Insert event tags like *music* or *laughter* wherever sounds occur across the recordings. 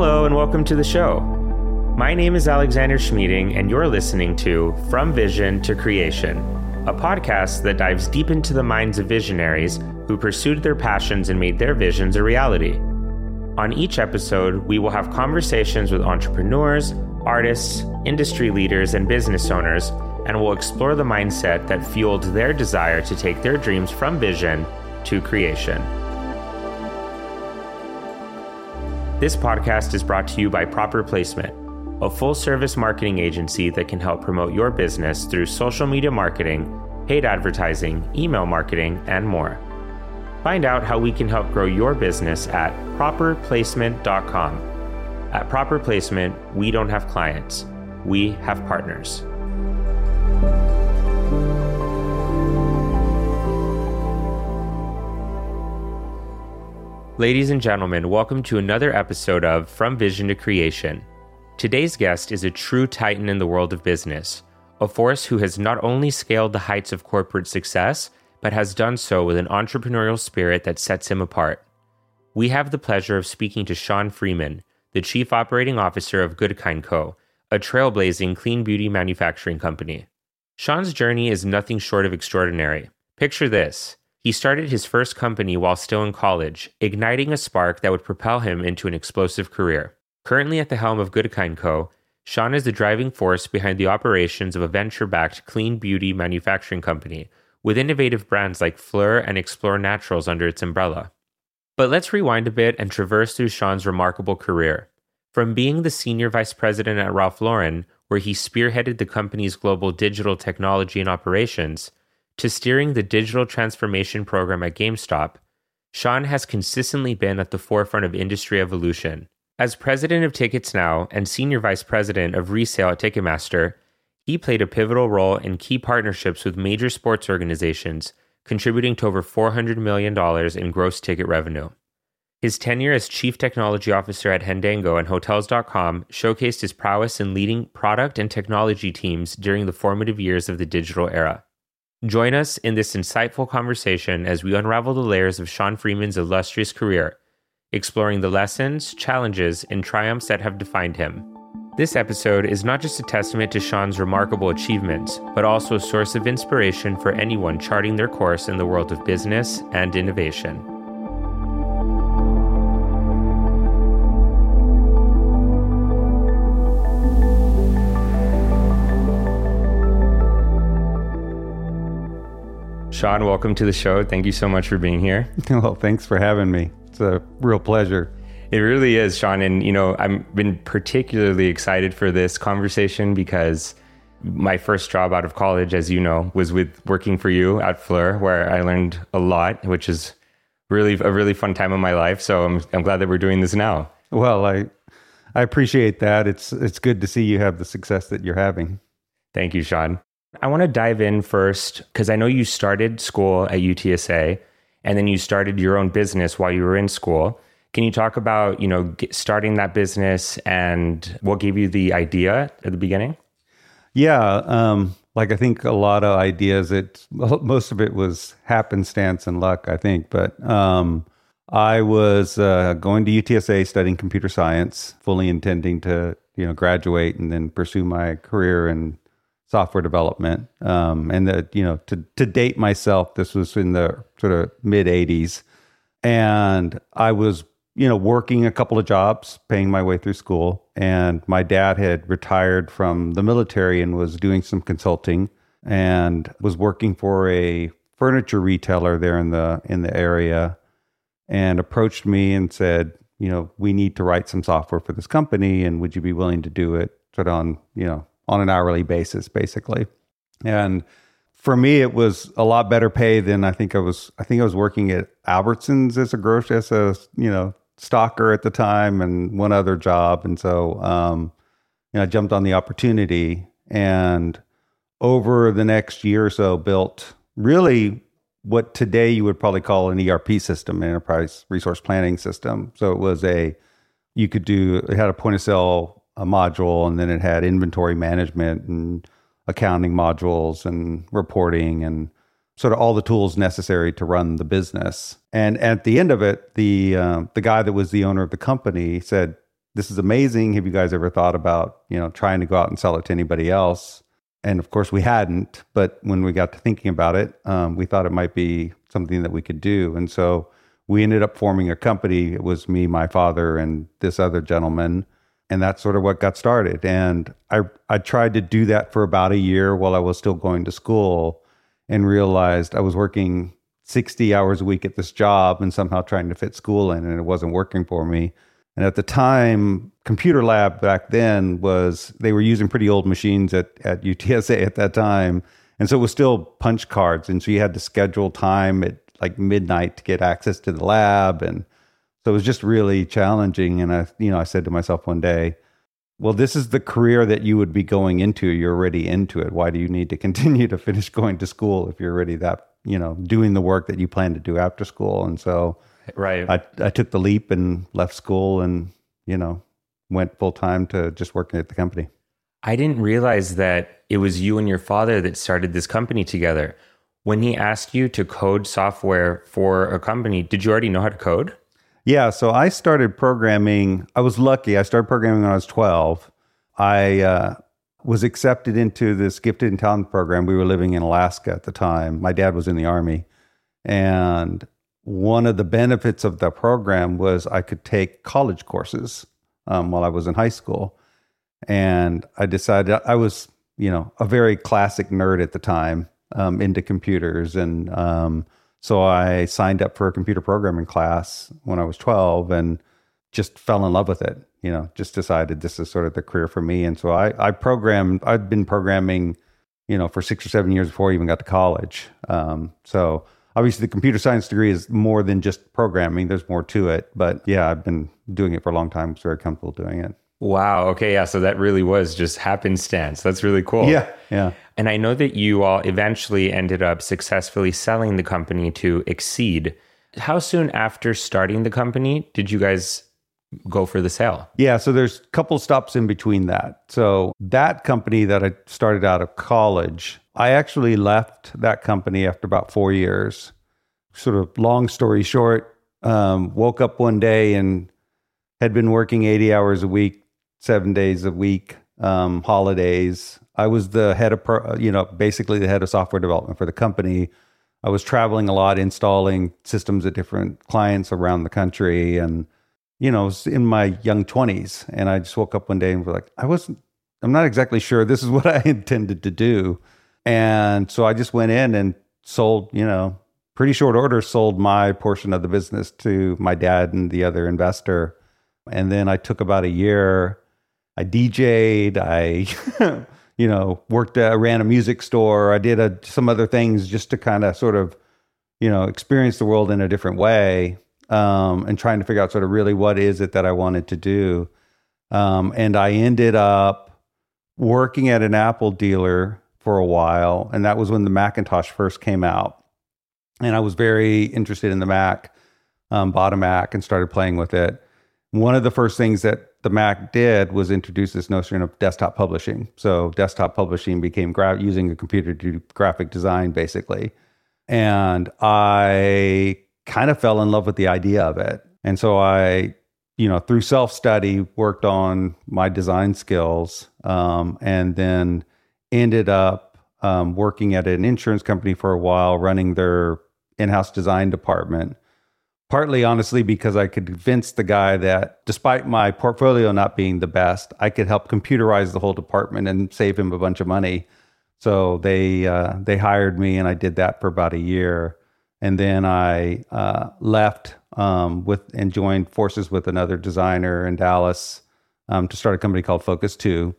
Hello, and welcome to the show. My name is Alexander Schmeeding, and you're listening to From Vision to Creation, a podcast that dives deep into the minds of visionaries who pursued their passions and made their visions a reality. On each episode, we will have conversations with entrepreneurs, artists, industry leaders, and business owners, and we'll explore the mindset that fueled their desire to take their dreams from vision to creation. This podcast is brought to you by Proper Placement, a full service marketing agency that can help promote your business through social media marketing, paid advertising, email marketing, and more. Find out how we can help grow your business at properplacement.com. At Proper Placement, we don't have clients, we have partners. Ladies and gentlemen, welcome to another episode of From Vision to Creation. Today's guest is a true titan in the world of business, a force who has not only scaled the heights of corporate success, but has done so with an entrepreneurial spirit that sets him apart. We have the pleasure of speaking to Shawn Freeman, the Chief Operating Officer of Goodkind Co., a trailblazing clean beauty manufacturing company. Shawn's journey is nothing short of extraordinary. Picture this he started his first company while still in college, igniting a spark that would propel him into an explosive career. Currently at the helm of Goodkind Co., Shawn is the driving force behind the operations of a venture backed clean beauty manufacturing company, with innovative brands like PHLUR and Explore Naturals under its umbrella. But let's rewind a bit and traverse through Shawn's remarkable career. From being the senior vice president at Ralph Lauren, where he spearheaded the company's global digital technology and operations, to steering the digital transformation program at GameStop, Shawn has consistently been at the forefront of industry evolution. As president of Ticketsnow and senior vice president of resale at Ticketmaster, he played a pivotal role in key partnerships with major sports organizations, contributing to over $400 million in gross ticket revenue. His tenure as chief technology officer at Handango and Hotels.com showcased his prowess in leading product and technology teams during the formative years of the digital era. Join us in this insightful conversation as we unravel the layers of Shawn Freeman's illustrious career, exploring the lessons, challenges, and triumphs that have defined him. This episode is not just a testament to Shawn's remarkable achievements, but also a source of inspiration for anyone charting their course in the world of business and innovation. Shawn, welcome to the show. Thank you so much for being here. *laughs* Well, thanks for having me. It's a real pleasure. It really is, Shawn. And, you know, I've been particularly excited for this conversation because my first job out of college, as you know, was with working for you at PHLUR, where I learned a lot, which is really a really fun time of my life. So I'm, I'm glad that we're doing this now. Well, I, I appreciate that. It's, it's good to see you have the success that you're having. Thank you, Shawn. I want to dive in first because I know you started school at UTSA and then you started your own business while you were in school. Can you talk about, you know, starting that business and what gave you the idea at the beginning? Yeah, um, like I think a lot of ideas, it *laughs* most of it was happenstance and luck, I think. But um, I was uh, going to UTSA studying computer science, fully intending to, you know, graduate and then pursue my career in software development. Um, and that, you know, to, to date myself, this was in the sort of mid 80s. And I was, you know, working a couple of jobs, paying my way through school. And my dad had retired from the military and was doing some consulting and was working for a furniture retailer there in the in the area and approached me and said, you know, we need to write some software for this company and would you be willing to do it sort of on, you know, on an hourly basis, basically. And for me, it was a lot better pay than I think I was. I think I was working at Albertsons as a grocery, as a you know stocker at the time, and one other job. And so, um, you know, I jumped on the opportunity, and over the next year or so, built really what today you would probably call an ERP system, an enterprise resource planning system. So it was a you could do it had a point of sale a module, and then it had inventory management and accounting modules and reporting and sort of all the tools necessary to run the business. And at the end of it, the uh, the guy that was the owner of the company said, this is amazing. Have you guys ever thought about, you know, trying to go out and sell it to anybody else? And of course, we hadn't. But when we got to thinking about it, um, we thought it might be something that we could do. And so we ended up forming a company. It was me, my father, and this other gentleman. And that's sort of what got started. And I, I tried to do that for about a year while I was still going to school and realized I was working 60 hours a week at this job and somehow trying to fit school in, and it wasn't working for me. And at the time, computer lab back then was they were using pretty old machines at, at UTSA at that time. And so it was still punch cards. And so you had to schedule time at like midnight to get access to the lab. And so it was just really challenging. And I, you know, I said to myself one day, well, this is the career that you would be going into. You're already into it. Why do you need to *laughs* continue to finish going to school if you're already that, you know, doing the work that you plan to do after school? And so right. I, I took the leap and left school and, you know, went full time to just working at the company. I didn't realize that it was you and your father that started this company together. When he asked you to code software for a company, did you already know how to code? Yeah, so I started programming. I was lucky. I started programming when I was 12. I uh, was accepted into this gifted and talented program. We were living in Alaska at the time. My dad was in the army. And one of the benefits of the program was I could take college courses um, while I was in high school. And I decided I was, you know, a very classic nerd at the time, um, into computers. And um, so I signed up for a computer programming class when I was 12 and just fell in love with it. You know, just decided this is sort of the career for me. And so I, I programmed, I'd been programming, you know, for six or seven years before I even got to college. Um, so obviously the computer science degree is more than just programming. There's more to it. But yeah, I've been doing it for a long time. I very comfortable doing it. Wow. Okay. Yeah. So that really was just happenstance. That's really cool. Yeah. Yeah. And I know that you all eventually ended up successfully selling the company to Xceed. How soon after starting the company did you guys go for the sale? Yeah, so there's a couple stops in between that. So that company that I started out of college, I actually left that company after about four years. Sort of long story short, um, woke up one day and had been working 80 hours a week, seven days a week, um, holidays. I was the head of, pro, you know, basically the head of software development for the company. I was traveling a lot, installing systems at different clients around the country, and you know, I was in my young twenties. And I just woke up one day and was like, I wasn't, I'm not exactly sure this is *laughs* what I intended to do. And so I just went in and sold, you know, pretty short order, sold my portion of the business to my dad and the other investor. And then I took about a year. I DJ'd. I, *laughs* you know, worked, uh, ran a music store. I did a, some other things just to kind of sort of, you know, experience the world in a different way. Um, and trying to figure out sort of really what is it that I wanted to do. Um, and I ended up working at an Apple dealer for a while, and that was when the Macintosh first came out. And I was very interested in the Mac, um, bought a Mac and started playing with it. One of the first things that the Mac did was introduce this notion of desktop publishing. So desktop publishing became gra- using a computer to do graphic design, basically. And I kind of fell in love with the idea of it. And so I, you know, through self study, worked on my design skills um, and then ended up um, working at an insurance company for a while, running their in house design department. Partly, honestly, because I could convince the guy that despite my portfolio not being the best, I could help computerize the whole department and save him a bunch of money. So they uh, they hired me, and I did that for about a year and then I uh, left um, with and joined forces with another designer in Dallas um, to start a company called Focus Two.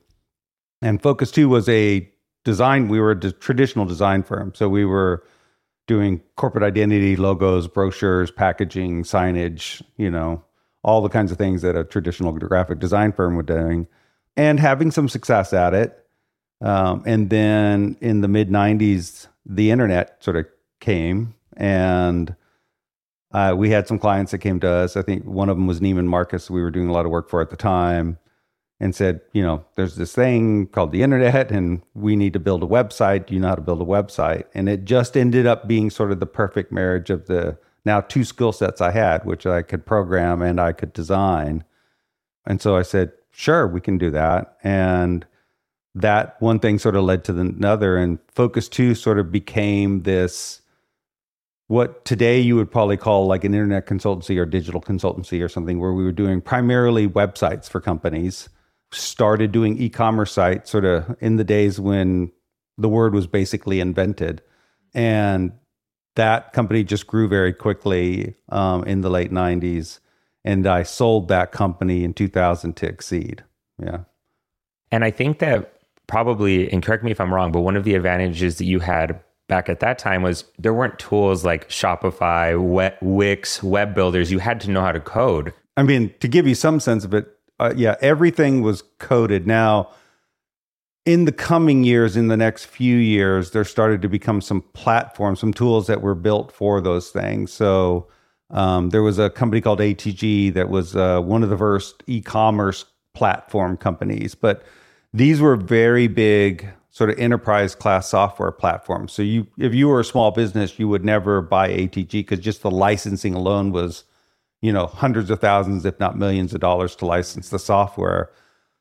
And Focus Two was a design. We were a traditional design firm, so we were doing corporate identity, logos, brochures, packaging, signage. You know, all the kinds of things that a traditional graphic design firm would doing, and having some success at it. Um, and then in the mid '90s, the internet sort of came and uh, we had some clients that came to us. I think one of them was Neiman Marcus. We were doing a lot of work for at the time, and said, you know, there's this thing called the internet, and we need to build a website. Do you know how to build a website? And it just ended up being sort of the perfect marriage of the now two skill sets I had, which I could program and I could design. And so I said, sure, we can do that. And that one thing sort of led to the another. And Focus 2 sort of became this what today you would probably call like an internet consultancy or digital consultancy or something where we were doing primarily websites for companies started doing e-commerce sites sort of in the days when the word was basically invented and that company just grew very quickly um, in the late 90s and i sold that company in 2000 to Xceed yeah and i think that probably and correct me if i'm wrong but one of the advantages that you had back at that time was there weren't tools like Shopify, Wix, web builders. You had to know how to code. I mean, to give you some sense of it, uh, yeah, everything was coded. Now, in the coming years, in the next few years, there started to become some platforms, some tools that were built for those things. So um, there was a company called ATG that was uh, one of the first e-commerce platform companies, but these were very big sort of enterprise class software platforms. So you if you were a small business, you would never buy ATG because just the licensing alone was, you know, hundreds of thousands, if not millions of dollars to license the software.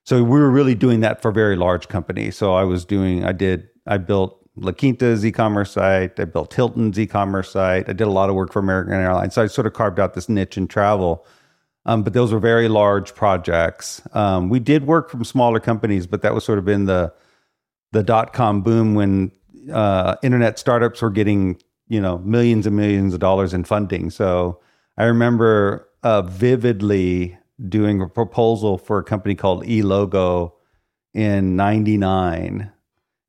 So we were really doing that for very large companies. So I was doing, I did, I built La Quinta's e-commerce site. I built Hilton's e-commerce site. I did a lot of work for American Airlines. So I sort of carved out this niche in travel. Um, but those were very large projects. Um, we did work from smaller companies, but that was sort of in the the dot com boom when uh, internet startups were getting you know millions and millions of dollars in funding. So I remember uh, vividly doing a proposal for a company called eLogo in '99.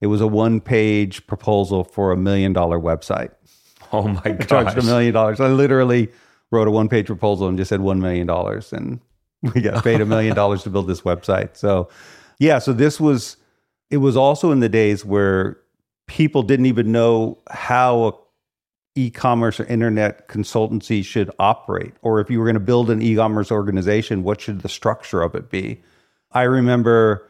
It was a one-page proposal for a million-dollar website. Oh my *laughs* god! Charged a million dollars. I literally wrote a one-page proposal and just said one million dollars, and we got paid a million dollars to build this website. So, yeah. So this was it was also in the days where people didn't even know how a e-commerce or internet consultancy should operate? Or if you were going to build an e-commerce organization what should the structure of it be? I remember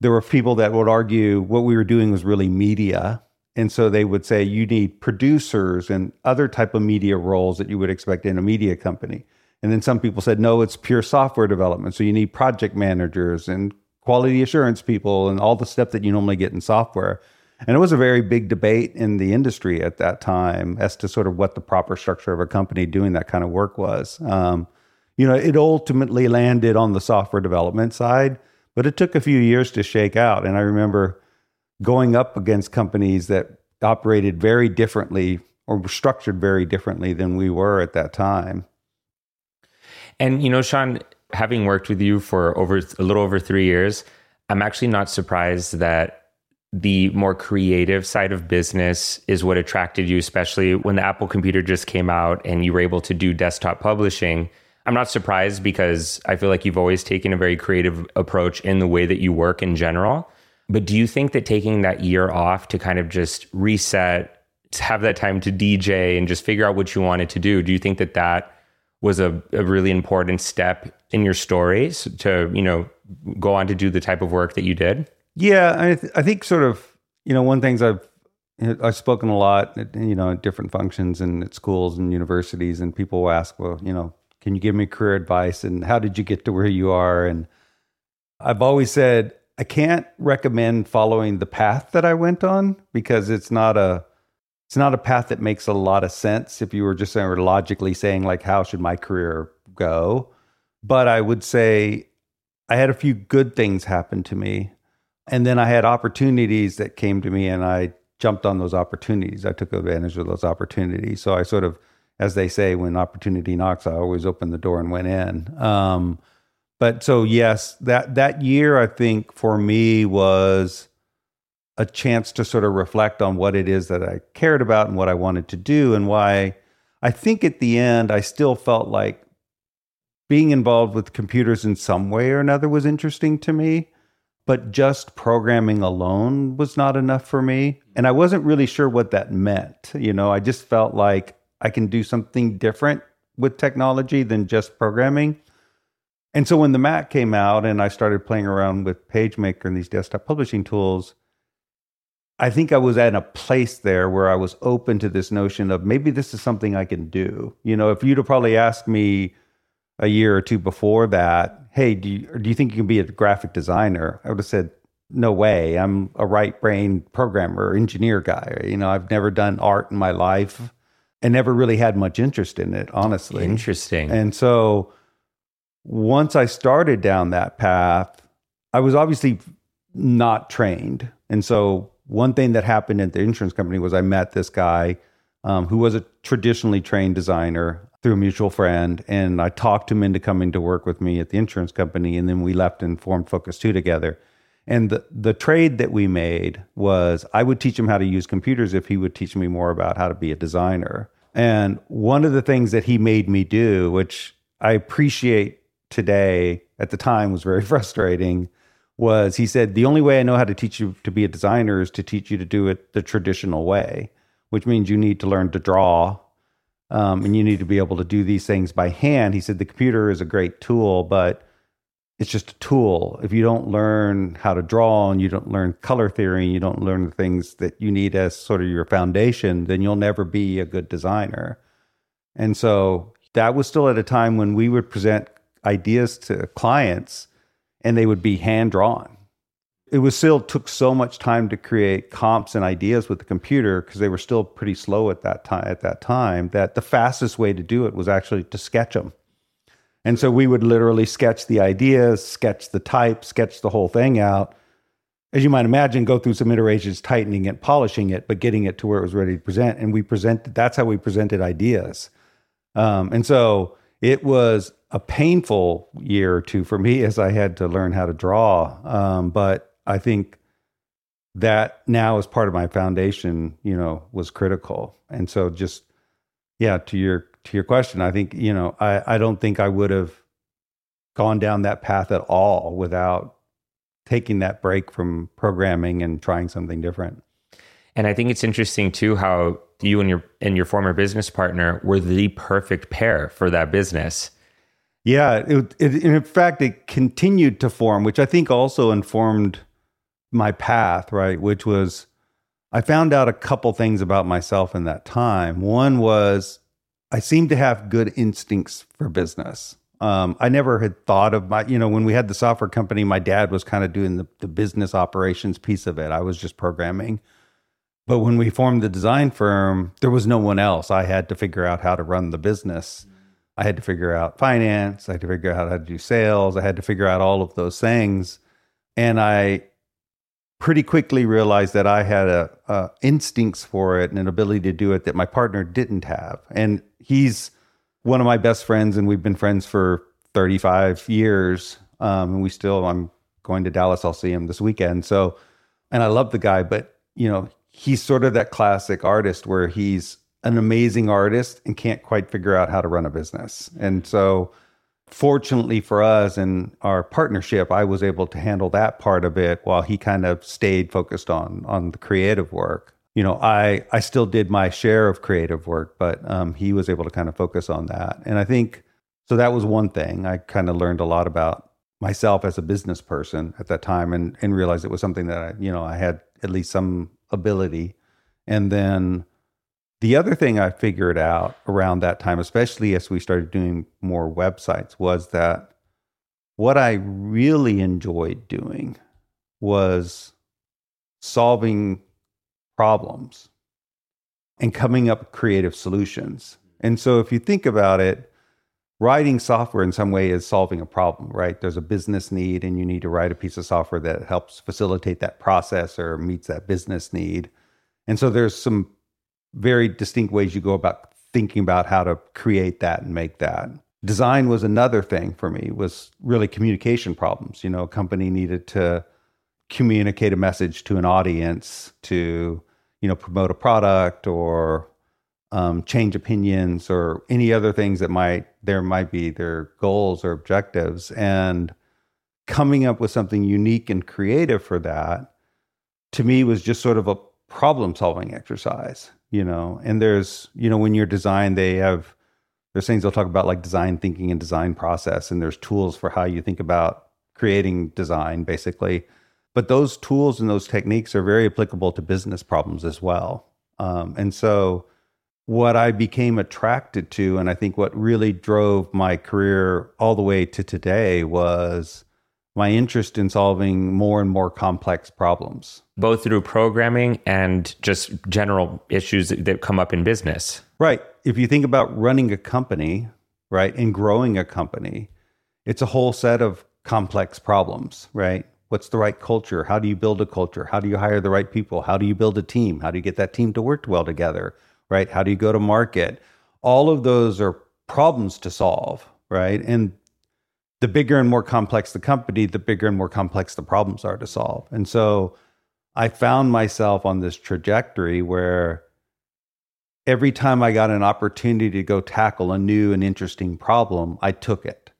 there were people that would argue what we were doing was really media. And so they would say you need producers and other type of media roles that you would expect in a media company. And then some people said no it's pure software development. So you need project managers and quality assurance people and all the stuff that you normally get in software. And it was a very big debate in the industry at that time as to sort of what the proper structure of a company doing that kind of work was. Um, you know, it ultimately landed on the software development side, but it took a few years to shake out. And I remember going up against companies that operated very differently or were structured very differently than we were at that time. And, you know, Shawn, having worked with you for over a little over three years, I'm actually not surprised that the more creative side of business is what attracted you, especially when the Apple computer just came out and you were able to do desktop publishing. I'm not surprised because I feel like you've always taken a very creative approach in the way that you work in general. But do you think that taking that year off to kind of just reset, to have that time to DJ and just figure out what you wanted to do, do you think that that was a, a really important step in your stories to you know go on to do the type of work that you did yeah i, th- I think sort of you know one things i've i've spoken a lot at, you know at different functions and at schools and universities and people will ask well you know can you give me career advice and how did you get to where you are? And i've always said i can't recommend following the path that i went on because it's not a it's not a path that makes a lot of sense if you were just saying, logically saying like how should my career go? But i would say i had a few good things happen to me and then i had opportunities that came to me and i jumped on those opportunities. I took advantage of those opportunities. So i sort of as they say when opportunity knocks i always open the door and went in. Um, but so yes that that year i think for me was a chance to sort of reflect on what it is that I cared about and what I wanted to do and why. I think at the end I still felt like being involved with computers in some way or another was interesting to me, but just programming alone was not enough for me. And I wasn't really sure what that meant. You know, I just felt like I can do something different with technology than just programming. And so when the Mac came out and I started playing around with PageMaker and these desktop publishing tools, I think I was at a place there where I was open to this notion of maybe this is something I can do. You know, if you'd have probably asked me a year or two before that, hey, do you, do you think you can be a graphic designer? I would have said, no way. I'm a right brain programmer, engineer guy. You know, I've never done art in my life and never really had much interest in it, honestly. Interesting. And so once I started down that path, I was obviously not trained. And so one thing that happened at the insurance company was I met this guy um, who was a traditionally trained designer through a mutual friend. And I talked him into coming to work with me at the insurance company. And then we left and formed Focus 2 together. And the, the trade that we made was I would teach him how to use computers if he would teach me more about how to be a designer. And one of the things that he made me do, which I appreciate today, at the time was very *laughs* frustrating, was he said, The only way I know how to teach you to be a designer is to teach you to do it the traditional way, which means you need to learn to draw um, and you need to be able to do these things by hand. He said, The computer is a great tool, but it's just a tool. If you don't learn how to draw and you don't learn color theory, and you don't learn the things that you need as sort of your foundation, then you'll never be a good designer. And so that was still at a time when we would present ideas to clients and they would be hand drawn. It was still took so much time to create comps and ideas with the computer because they were still pretty slow at that time at that time that the fastest way to do it was actually to sketch them and so we would literally sketch the ideas, sketch the type, sketch the whole thing out. As you might imagine, go through some iterations, tightening it, polishing it, but getting it to where it was ready to present. And we presented, that's how we presented ideas. Um, and so it was a painful year or two for me as I had to learn how to draw. Um, but I think that now as part of my foundation, you know, was critical. And so just, yeah, to your to your question, I think, you know, I, I don't think I would have gone down that path at all without taking that break from programming and trying something different. And I think it's interesting too how you and your and your former business partner were the perfect pair for that business. Yeah, it, it, in fact, it continued to form, which I think also informed my path, right? Which was, I found out a couple things about myself in that time. One was I seemed to have good instincts for business. Um, I never had thought of my, you know, when we had the software company, my dad was kind of doing the, the business operations piece of it. I was just programming. But when we formed the design firm, there was no one else. I had to figure out how to run the business. I had to figure out finance. I had to figure out how to do sales. I had to figure out all of those things. And I pretty quickly realized that I had a, a, instincts for it and an ability to do it that my partner didn't have. And he's one of my best friends, and we've been friends for 35 years. Um, and we still, I'm going to Dallas. I'll see him this weekend. So, and I love the guy, but you know, he's sort of that classic artist where he's an amazing artist and can't quite figure out how to run a business. And so, fortunately for us and our partnership, I was able to handle that part of it while he kind of stayed focused on on the creative work you know, I I still did my share of creative work, but um, he was able to kind of focus on that. And I think so. That was one thing I kind of learned a lot about myself as a business person at that time, and and realized it was something that I you know I had at least some ability. And then the other thing I figured out around that time, especially as we started doing more websites, was that what I really enjoyed doing was solving problems and coming up with creative solutions. And so if you think about it, writing software in some way is solving a problem, right? There's a business need and you need to write a piece of software that helps facilitate that process or meets that business need. And so there's some very distinct ways you go about thinking about how to create that and make that. Design was another thing for me was really communication problems. You know, a company needed to communicate a message to an audience to you know promote a product or um, change opinions or any other things that might there might be their goals or objectives and coming up with something unique and creative for that to me was just sort of a problem solving exercise you know and there's you know when you're design they have there's things they'll talk about like design thinking and design process and there's tools for how you think about creating design basically but those tools and those techniques are very applicable to business problems as well. Um, and so what I became attracted to, and I think what really drove my career all the way to today was my interest in solving more and more complex problems. Both through programming and just general issues that come up in business. Right. If you think about running a company, right, and growing a company, it's a whole set of complex problems, right? What's the right culture? How do you build a culture? How do you hire the right people? How do you build a team? How do you get that team to work well together? Right? How do you go to market? All of those are problems to solve, right? And the bigger and more complex the company, the bigger and more complex the problems are to solve. And so I found myself on this trajectory where every time I got an opportunity to go tackle a new and interesting problem, I took it.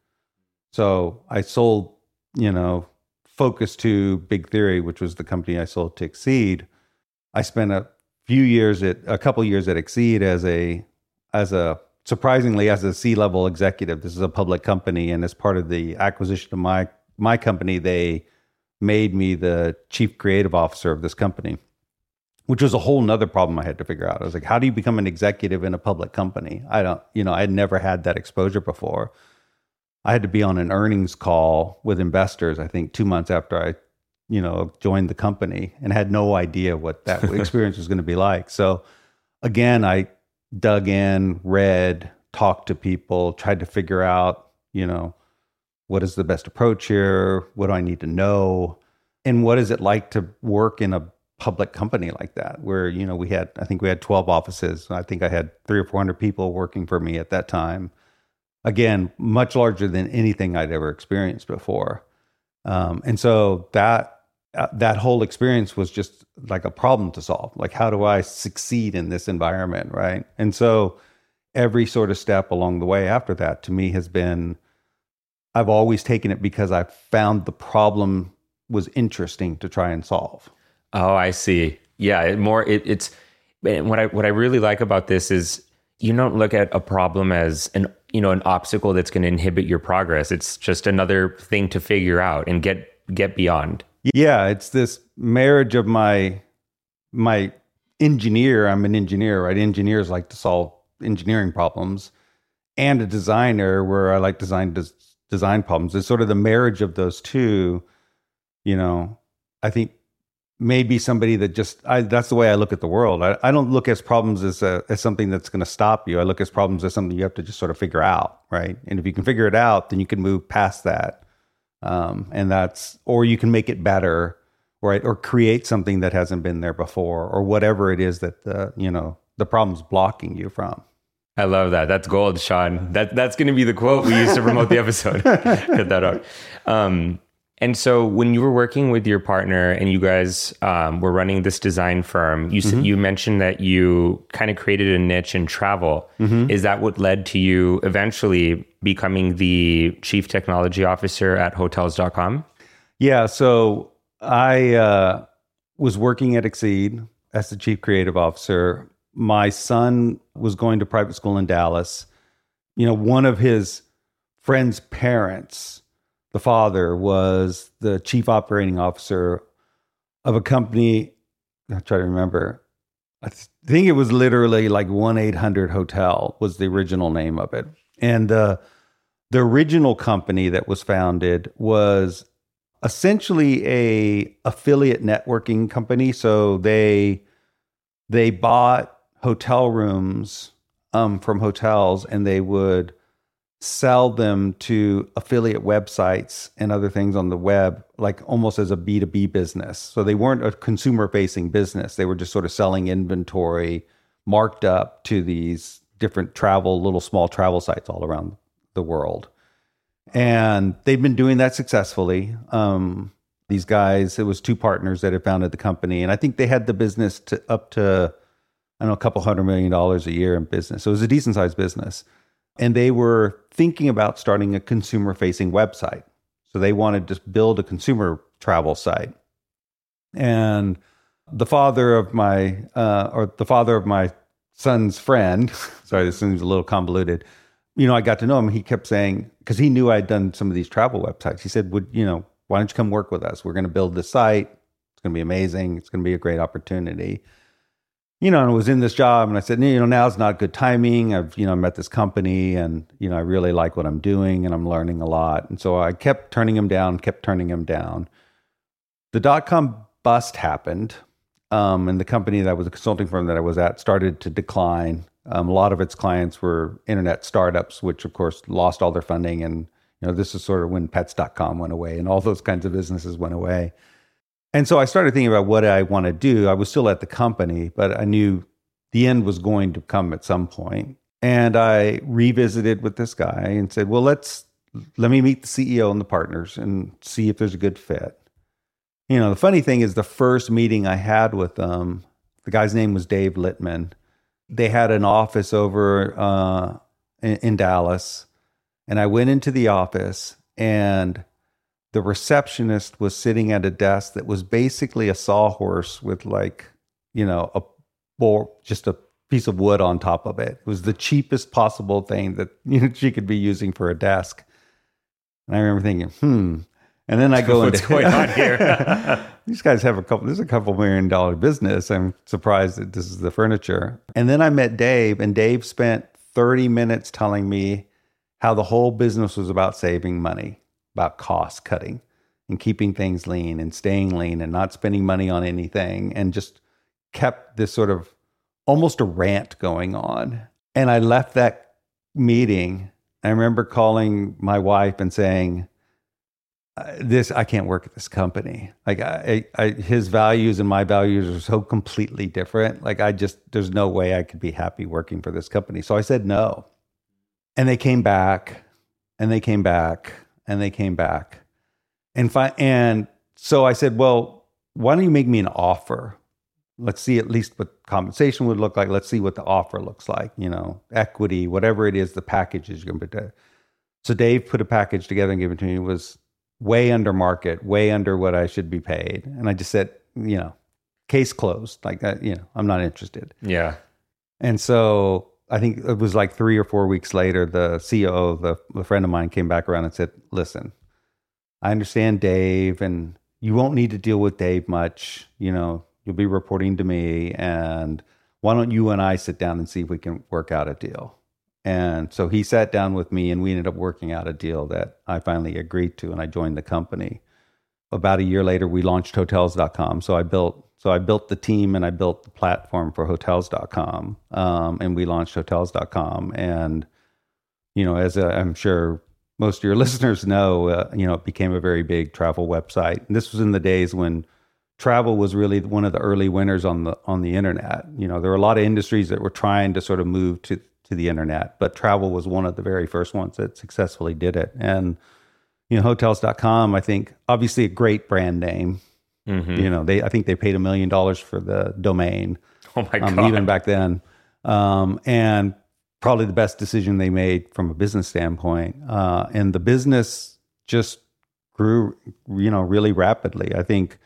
So I sold, you know, Focus 2 Big Theory, which was the company I sold to Xceed. I spent a few years at a couple years at Xceed as a as a surprisingly as a C level executive. This is a public company, and as part of the acquisition of my my company, they made me the chief creative officer of this company, which was a whole nother problem I had to figure out. I was like, how do you become an executive in a public company? I don't, you know, I had never had that exposure before. I had to be on an earnings call with investors, I think two months after I, you know, joined the company and had no idea what that *laughs* experience was going to be like. So again, I dug in, read, talked to people, tried to figure out, you know, what is the best approach here? What do I need to know? And what is it like to work in a public company like that where, you know, we had, I think we had 12 offices. I think I had three or 400 people working for me at that time again, much larger than anything I'd ever experienced before. Um, and so that uh, that whole experience was just like a problem to solve. Like, how do I succeed in this environment, right? And so every sort of step along the way after that to me has been I've always taken it because I found the problem was interesting to try and solve. Oh, I see. Yeah, it more it, it's what I what I really like about this is you don't look at a problem as an you know an obstacle that's going to inhibit your progress it's just another thing to figure out and get get beyond yeah it's this marriage of my my engineer i'm an engineer right engineers like to solve engineering problems and a designer where i like design des- design problems it's sort of the marriage of those two you know i think maybe somebody that just I, that's the way I look at the world. I, I don't look at problems as a, as something that's going to stop you. I look at problems as something you have to just sort of figure out, right? And if you can figure it out, then you can move past that, um, and that's or you can make it better, right? Or create something that hasn't been there before, or whatever it is that the you know the problem's blocking you from. I love that. That's gold, Shawn. That that's going to be the quote we use to promote the episode. *laughs* Cut that out. Um, and so, when you were working with your partner and you guys um, were running this design firm, you mm-hmm. you mentioned that you kind of created a niche in travel. Mm-hmm. Is that what led to you eventually becoming the chief technology officer at Hotels.com? Yeah. So I uh, was working at Xceed as the chief creative officer. My son was going to private school in Dallas. You know, one of his friends' parents the father was the chief operating officer of a company. I try to remember. I think it was literally like one eight hundred hotel was the original name of it, and uh, the original company that was founded was essentially a affiliate networking company. So they they bought hotel rooms um, from hotels, and they would sell them to affiliate websites and other things on the web, like almost as a B2B business. So they weren't a consumer facing business. They were just sort of selling inventory marked up to these different travel, little small travel sites all around the world. And they've been doing that successfully. Um, these guys, it was two partners that had founded the company. And I think they had the business to up to, I don't know, a couple hundred million dollars a year in business. So it was a decent sized business and they were thinking about starting a consumer facing website. So they wanted to build a consumer travel site. And the father of my, uh, or the father of my son's friend, *laughs* sorry, this seems a little convoluted. You know, I got to know him. He kept saying, because he knew I'd done some of these travel websites. He said, Would, you know, why don't you come work with us? We're going to build this site. It's going to be amazing. It's going to be a great opportunity. you know, and I was in this job and I said, you know, now's not good timing. I've, you know, met this company and, you know, I really like what I'm doing and I'm learning a lot. And so I kept turning him down, kept turning him down. The dot com bust happened. Um, and the company that was a consulting firm that I was at started to decline. Um, a lot of its clients were internet startups, which of course lost all their funding. And, you know, this is sort of when pets.com went away and all those kinds of businesses went away. And so I started thinking about what I want to do. I was still at the company, but I knew the end was going to come at some point. And I revisited with this guy and said, "Well, let's let me meet the CEO and the partners and see if there's a good fit." You know, the funny thing is the first meeting I had with them, the guy's name was Dave Litman. They had an office over uh, in, in Dallas, and I went into the office and the receptionist was sitting at a desk that was basically a sawhorse with like, you know, a or just a piece of wood on top of it. It was the cheapest possible thing that *laughs* you know, she could be using for a desk. And I remember thinking, hmm. And then I go *laughs* What's into going on here? *laughs* these guys have a couple. This is a couple million dollar business. I'm surprised that this is the furniture. And then I met Dave, and Dave spent 30 minutes telling me how the whole business was about saving money about cost cutting and keeping things lean and staying lean and not spending money on anything and just kept this sort of almost a rant going on. And I left that meeting. I remember calling my wife and saying, this I can't work at this company. Like I, I, his values and my values are so completely different. Like I just there's no way I could be happy working for this company. So I said no. And they came back and they came back and they came back. And fi- and so I said, "Well, why don't you make me an offer? Let's see at least what compensation would look like. Let's see what the offer looks like, you know, equity, whatever it is the package is going to be." So Dave put a package together and gave it to me. It was way under market, way under what I should be paid. And I just said, you know, case closed. Like that, you know, I'm not interested. Yeah. And so I think it was like three or four weeks later, the CEO, the, the friend of mine, came back around and said, "Listen, I understand Dave, and you won't need to deal with Dave much. You know, you'll be reporting to me, and why don't you and I sit down and see if we can work out a deal?" And so he sat down with me, and we ended up working out a deal that I finally agreed to, and I joined the company. About a year later, we launched Hotels.com. So I built so I built the team and I built the platform for hotels.com. Um, and we launched hotels.com. And, you know, as i am sure most of your *laughs* listeners know, uh, you know, it became a very big travel website. And this was in the days when travel was really one of the early winners on the on the internet. You know, there were a lot of industries that were trying to sort of move to to the internet, but travel was one of the very first ones that successfully did it. And you know, hotels.com, I think obviously a great brand name. Mm-hmm. You know, they I think they paid a million dollars for the domain. Oh my um, even back then, um, and probably the best decision they made from a business standpoint. Uh, and the business just grew, you know, really rapidly. I think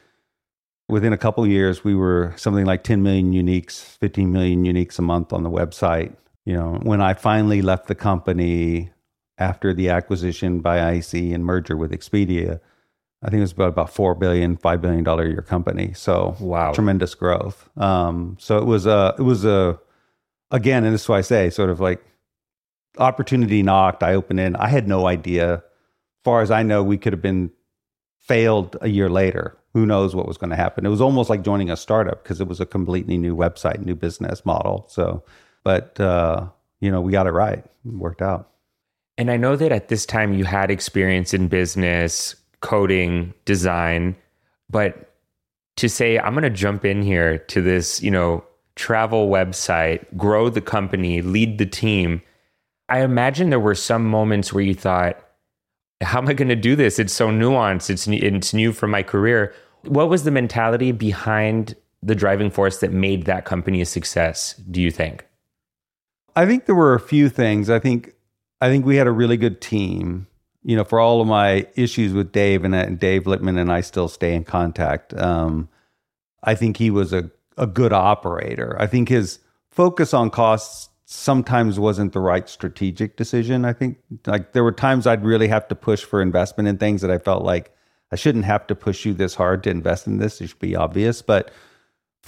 within a couple years, we were something like 10 million uniques, 15 million uniques a month on the website. You know, when I finally left the company after the acquisition by IAC and merger with Expedia, I think it was about about four billion, five billion dollar a year company. So wow, tremendous growth. Um, so it was a it was a again, and this is why I say sort of like opportunity knocked. I opened in. I had no idea. Far as I know, we could have been failed a year later. Who knows what was going to happen? It was almost like joining a startup because it was a completely new website, new business model. So, but uh, you know, we got it right. It worked out. And I know that at this time you had experience in business, coding, design, but to say I'm going to jump in here to this, you know, travel website, grow the company, lead the team. I imagine there were some moments where you thought, how am I going to do this? It's so nuanced. It's it's new for my career. What was the mentality behind the driving force that made that company a success, do you think? I think there were a few things. I think I think we had a really good team you know, for all of my issues with Dave and, and Dave Litman and I still stay in contact. Um, I think he was a, a good operator. I think his focus on costs sometimes wasn't the right strategic decision. I think like there were times I'd really have to push for investment in things that I felt like I shouldn't have to push you this hard to invest in this. It should be obvious. But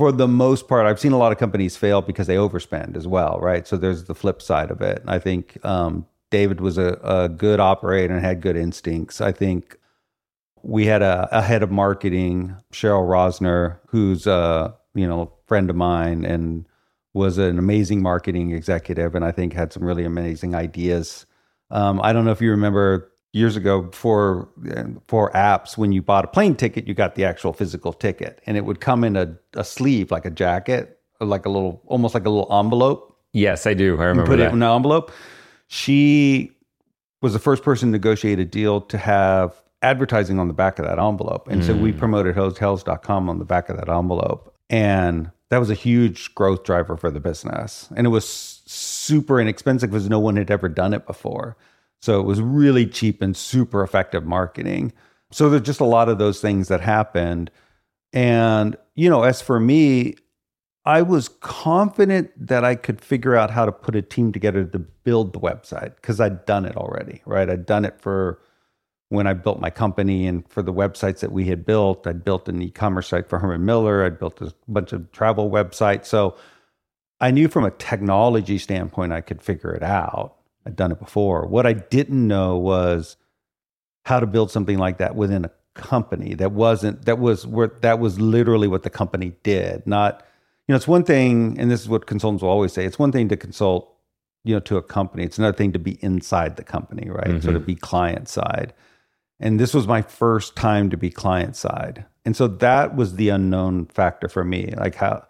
for the most part, I've seen a lot of companies fail because they overspend as well, right? So there's the flip side of it. I think um, David was a, a, good operator and had good instincts. I think we had a, a head of marketing, Cheryl Rosner, who's a you know a friend of mine and was an amazing marketing executive, and I think had some really amazing ideas. Um, I don't know if you remember years ago for for apps when you bought a plane ticket you got the actual physical ticket. And it would come in a, a sleeve like a jacket like a little almost like a little envelope. Yes i do. I remember you put that. it in an envelope. She was the first person to negotiate a deal to have advertising on the back of that envelope. And mm. so we mm. promoted hotels.com on the back of that envelope. And that was a huge growth driver for the business. And it was super inexpensive because no one had ever done it before so it was really cheap and super effective marketing. So there's just a lot of those things that happened. And, you know, as for me, I was confident that I could figure out how to put a team together to build the website because I'd done it already, right? I'd done it for when I built my company and for the websites that we had built. I'd built an e commerce site for Herman Miller, I'd built a bunch of travel websites. So I knew from a technology standpoint, I could figure it out. I'd done it before. What I didn't know was how to build something like that within a company that wasn't that was where that was literally what the company did. Not you know, it's one thing, and this is what consultants will always say. It's one thing to consult, you know, to a company. It's another thing to be inside the company, right? Mm-hmm. So to be client side. And this was my first time to be client side. And so that was the unknown factor for me. Like how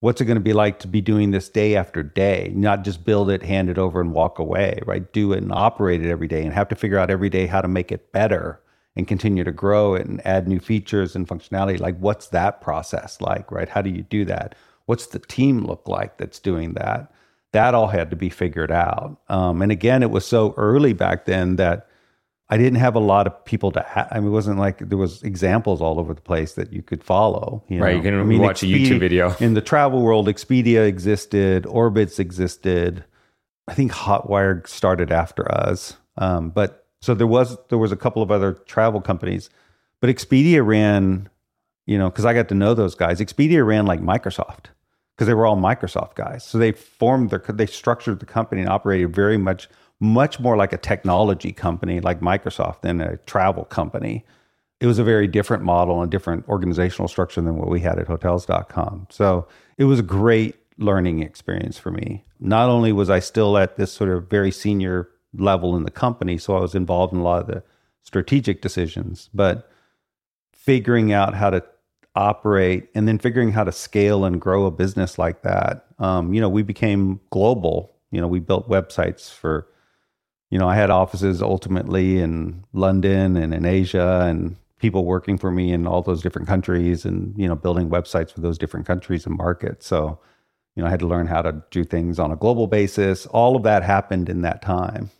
what's it going to be like to be doing this day after day? Not just build it hand it over and walk away right? Do it and operate it every day and have to figure out every day how to make it better and continue to grow it and add new features and functionality. Like what's that process like right? How do you do that? What's the team look like that's doing that? That all had to be figured out. Um, and again it was so early back then that I didn't have a lot of people to. Ha- I mean, it wasn't like there was examples all over the place that you could follow. You right, know? you can I mean, watch Expedia, a YouTube video. In the travel world, Expedia existed, Orbitz existed. I think Hotwire started after us, um, but so there was there was a couple of other travel companies, but Expedia ran, you know, because I got to know those guys. Expedia ran like Microsoft because they were all Microsoft guys. So they formed their they structured the company and operated very much much more like a technology company like Microsoft than a travel company. It was a very different model and different organizational structure than what we had at hotels.com. So it was a great learning experience for me. Not only was I still at this sort of very senior level in the company, so I was involved in a lot of the strategic decisions, but figuring out how to operate and then figuring how to scale and grow a business like that. Um, you know, we became global. You know, we built websites for you know, I had offices ultimately in London and in Asia and people working for me in all those different countries and, you know, building websites for those different countries and markets. So, you know, I had to learn how to do things on a global basis. All of that happened in that time.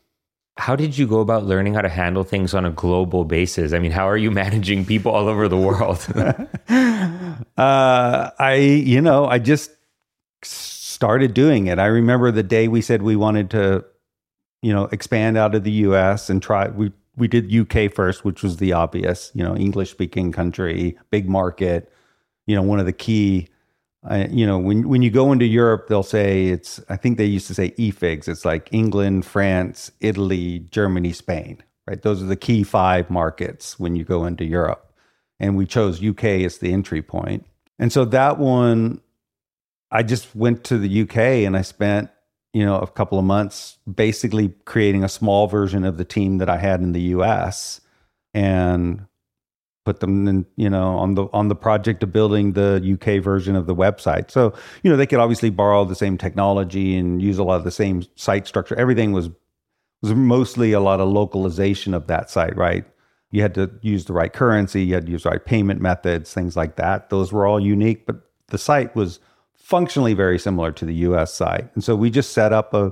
How did you go about learning how to handle things on a global basis? I mean, how are you *laughs* managing people all over the world? *laughs* *laughs* uh, I, you know, I just started doing it. I remember the day we said we wanted to you know, expand out of the US and try we we did UK first, which was the obvious, you know, English speaking country, big market, you know, one of the key uh, you know, when when you go into Europe, they'll say it's. I think they used to say EFIGS. It's like England, France, Italy, Germany, Spain. Right? Those are the key five markets when you go into Europe. And we chose UK as the entry point. And so that one, I just went to the UK and I spent you know, a couple of months, basically creating a small version of the team that I had in the U.S. and put them in, you know, on the on the project of building the UK version of the website. So, you know, they could obviously borrow the same technology and use a lot of the same site structure. Everything was was mostly a lot of localization of that site, right? You had to use the right currency, you had to use the right payment methods, things like that. Those were all unique, but the site was functionally very similar to the US side. And so we just set up a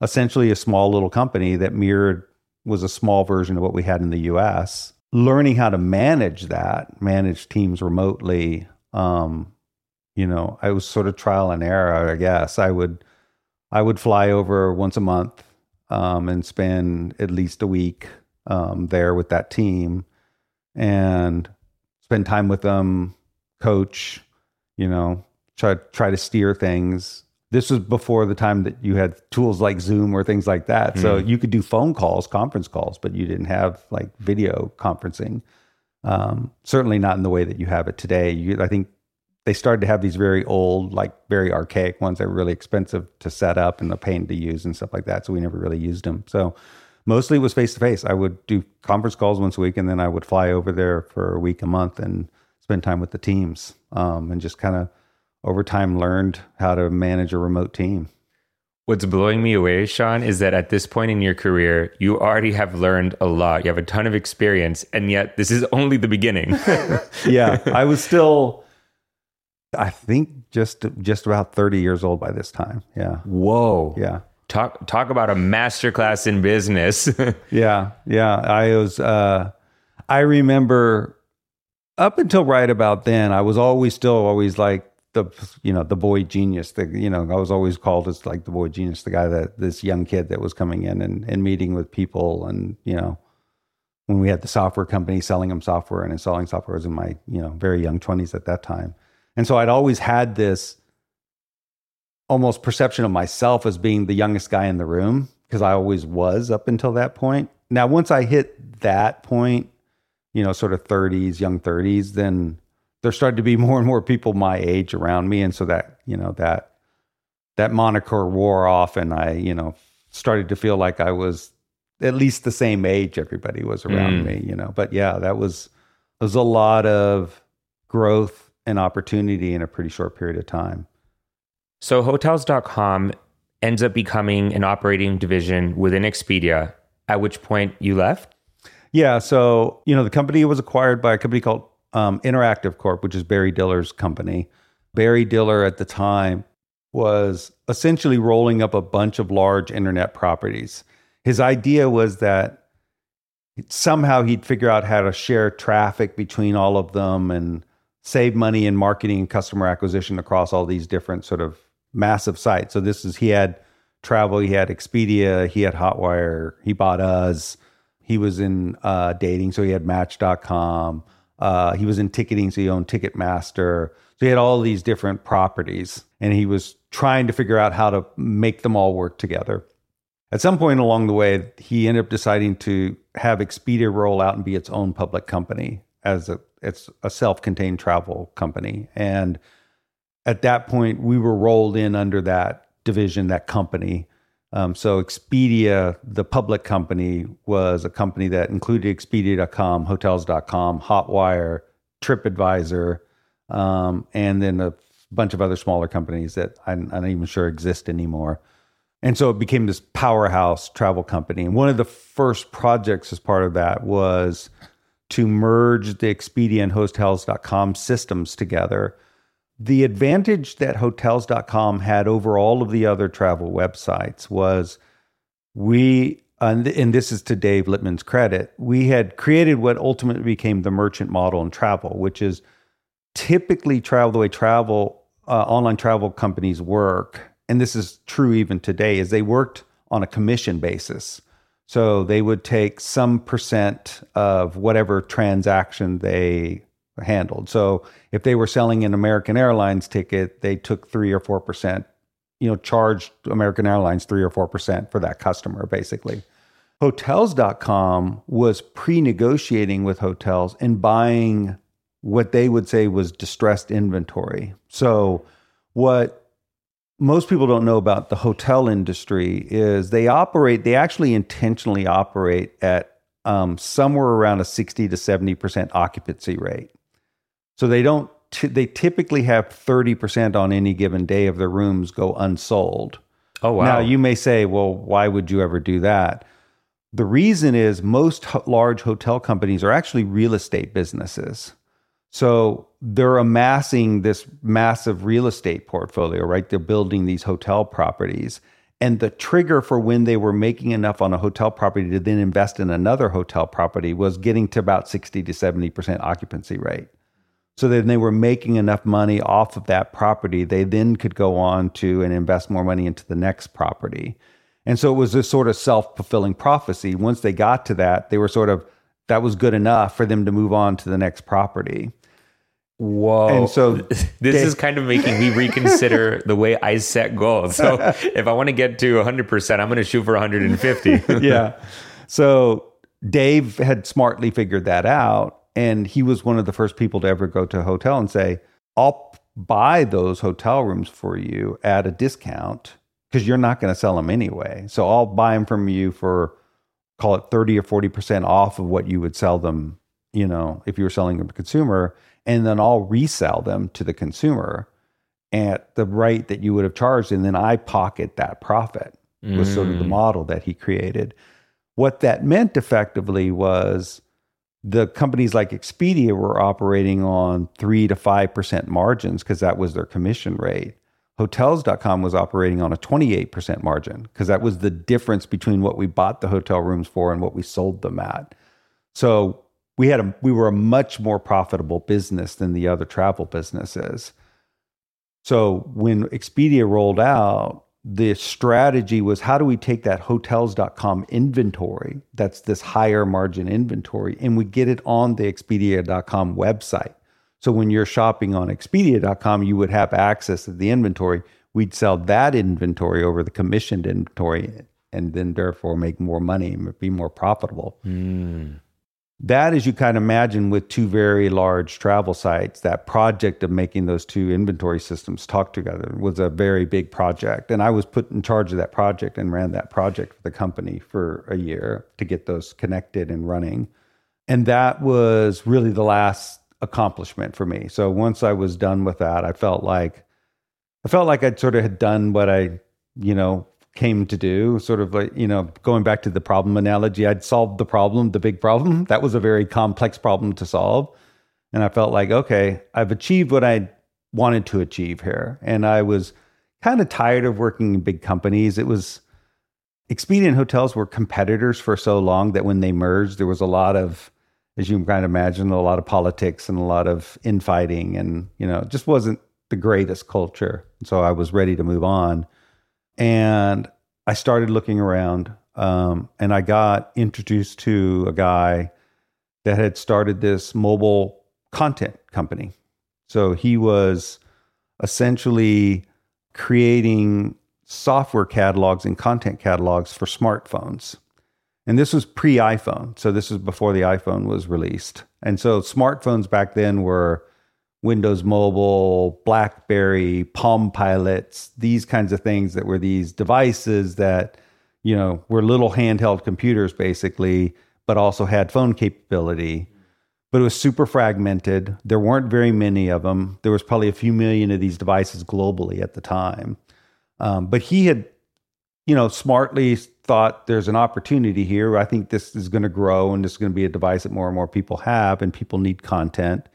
essentially a small little company that mirrored was a small version of what we had in the US. Learning how to manage that, manage teams remotely, um, you know, I was sort of trial and error, I guess. I would I would fly over once a month um, and spend at least a week um, there with that team and spend time with them, coach, you know, try try to steer things. This was before the time that you had tools like Zoom or things like that. So you could do phone calls, conference calls, but you didn't have like video conferencing. Um, certainly not in the way that you have it today. You, I think they started to have these very old, like very archaic ones that were really expensive to set up and a pain to use and stuff like that. So we never really used them. So mostly it was face to face. I would do conference calls once a week, and then I would fly over there for a week, a month, and spend time with the teams, um, and just kind of over time learned how to manage a remote team. What's blowing me away, Shawn, is that at this point in your career, you already have learned a lot. You have a ton of experience, and yet this is only the beginning. *laughs* *laughs* yeah, I was still, I think, just just about thirty years old by this time. Yeah. Whoa. Yeah. Talk talk about a masterclass in business. *laughs* yeah, yeah. I was. Uh, I remember up until right about then, I was always still always like the you know the boy genius. The you know I was always called as like the boy genius, the guy that this young kid that was coming in and, and meeting with people, and you know when we had the software company selling them software and installing software was in my you know very young twenties at that time, and so I'd always had this almost perception of myself as being the youngest guy in the room because I always was up until that point. Now, once I hit that point, you know, sort of 30s, young 30s, then there started to be more and more people my age around me. And so that, you know, that, that moniker wore off and I, you know, started to feel like I was at least the same age everybody was around mm. me, you know. But yeah, that was, it was a lot of growth and opportunity in a pretty short period of time. So hotels.com ends up becoming an operating division within Expedia, at which point you left? Yeah. So, you know, the company was acquired by a company called um, Interactive Corp, which is Barry Diller's company. Barry Diller at the time was essentially rolling up a bunch of large internet properties. His idea was that somehow he'd figure out how to share traffic between all of them and save money in marketing and customer acquisition across all these different sort of massive sites. So this is he had travel, he had Expedia, he had Hotwire, he bought us. He was in uh, dating, so he had Match.com. Uh, he was in ticketing, so he owned Ticketmaster. So he had all these different properties, and he was trying to figure out how to make them all work together. At some point along the way, he ended up deciding to have Expedia roll out and be its own public company as a it's a self-contained travel company, and at that point, we were rolled in under that division, that company. Um, so Expedia, the public company, was a company that included Expedia.com, Hotels.com, Hotwire, TripAdvisor, um, and then a bunch of other smaller companies that I'm, I'm not even sure exist anymore. And so it became this powerhouse travel company. And one of the first projects as part of that was to merge the Expedia and Hotels.com systems together the advantage that hotels.com had over all of the other travel websites was we and, this is to Dave Litman's credit, we had created what ultimately became the merchant model in travel, which is typically travel the way travel uh, online travel companies work, and this is true even today, is they worked on a commission basis. So they would take some percent of whatever transaction they handled. So if they were selling an American Airlines ticket, they took three or four percent, you know, charged American Airlines three or four percent for that customer, basically. Hotels.com was pre negotiating with hotels and buying what they would say was distressed inventory. So, what most people don't know about the hotel industry is they operate, they actually intentionally operate at um, somewhere around a 60 to 70% occupancy rate. So they don't. T- they typically have thirty percent on any given day of their rooms go unsold. Oh wow! Now you may say, well, why would you ever do that? The reason is most ho- large hotel companies are actually real estate businesses. So they're amassing this massive real estate portfolio, right? They're building these hotel properties. And the trigger for when they were making enough on a hotel property to then invest in another hotel property was getting to about 60 to 70% occupancy rate. So then they were making enough money off of that property. They then could go on to and invest more money into the next property. And so it was this sort of self fulfilling prophecy. Once they got to that, they were sort of, that was good enough for them to move on to the next property. Whoa. And so *laughs* this Dave- is kind of making me reconsider the way I set goals. So *laughs* if I want to get to 100%, I'm going to shoot for 150. *laughs* yeah. So Dave had smartly figured that out. And he was one of the first people to ever go to a hotel and say, I'll buy those hotel rooms for you at a discount because you're not going to sell them anyway. So I'll buy them from you for, call it 30 or 40% off of what you would sell them, you know, if you were selling them to consumer. And then I'll resell them to the consumer at the rate that you would have charged. And then I pocket that profit was sort of the Mm. model that he created. What that meant effectively was the companies like Expedia were operating on three to five percent margins because that was their commission rate. Hotels.com was operating on a 28% margin because that was the difference between what we bought the hotel rooms for and what we sold them at. So we had a we were a much more profitable business than the other travel businesses. So when Expedia rolled out, the strategy was how do we take that hotels.com inventory that's this higher margin inventory and we get it on the expedia.com website. So when you're shopping on expedia.com, you would have access to the inventory. We'd sell that inventory over the commissioned inventory and then therefore make more money and be more profitable Mm. That as you kind of imagine with two very large travel sites that project of making those two inventory systems talk together was a very big project. And i was put in charge of that project and ran that project for the company for a year to get those connected and running. And that was really the last accomplishment for me. So once i was done with that i felt like i felt like i'd sort of had done what i you know came to do sort of like you know going back to the problem analogy i'd solved the problem the big problem. *laughs* That was a very complex problem to solve. And i felt like okay i've achieved what i wanted to achieve here. And i was kind of tired of working in big companies. It was Expedia and hotels were competitors for so long that when they merged there was a lot of as you can imagine a lot of politics and a lot of infighting and you know it just wasn't the greatest culture. So i was ready to move on and I started looking around, um, and I got introduced to a guy that had started this mobile content company. So he was essentially creating software catalogs and content catalogs for smartphones. And this was pre iPhone. So this was before the iPhone was released. And so smartphones back then were Windows Mobile, BlackBerry, Palm Pilots, these kinds of things that were these devices that, you know, were little handheld computers basically, but also had phone capability. But it was super fragmented. There weren't very many of them. There was probably a few million of these devices globally at the time. Um, but he had, you know, smartly thought there's an opportunity here. I think this is going to grow and this is going to be a device that more and more people have and people need content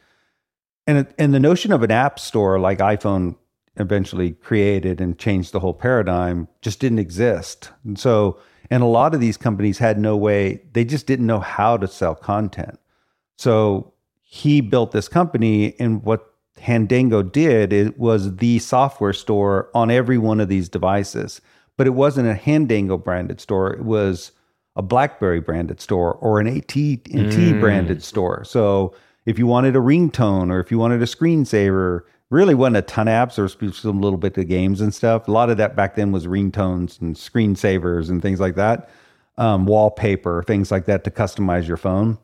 and it- and the notion of an app store like iPhone eventually created and changed the whole paradigm just didn't exist. And so, and a lot of these companies had no way; they just didn't know how to sell content. So he built this company, and what Handango did it was the software store on every one of these devices. But it wasn't a Handango branded store; it was a BlackBerry branded store or an AT&T Mm. branded store. So if you wanted a ringtone or if you wanted a screensaver, really wasn't a ton of apps. There was some little bit of games and stuff. A lot of that back then was ringtones and screensavers and things like that, um, wallpaper, things like that to customize your phone.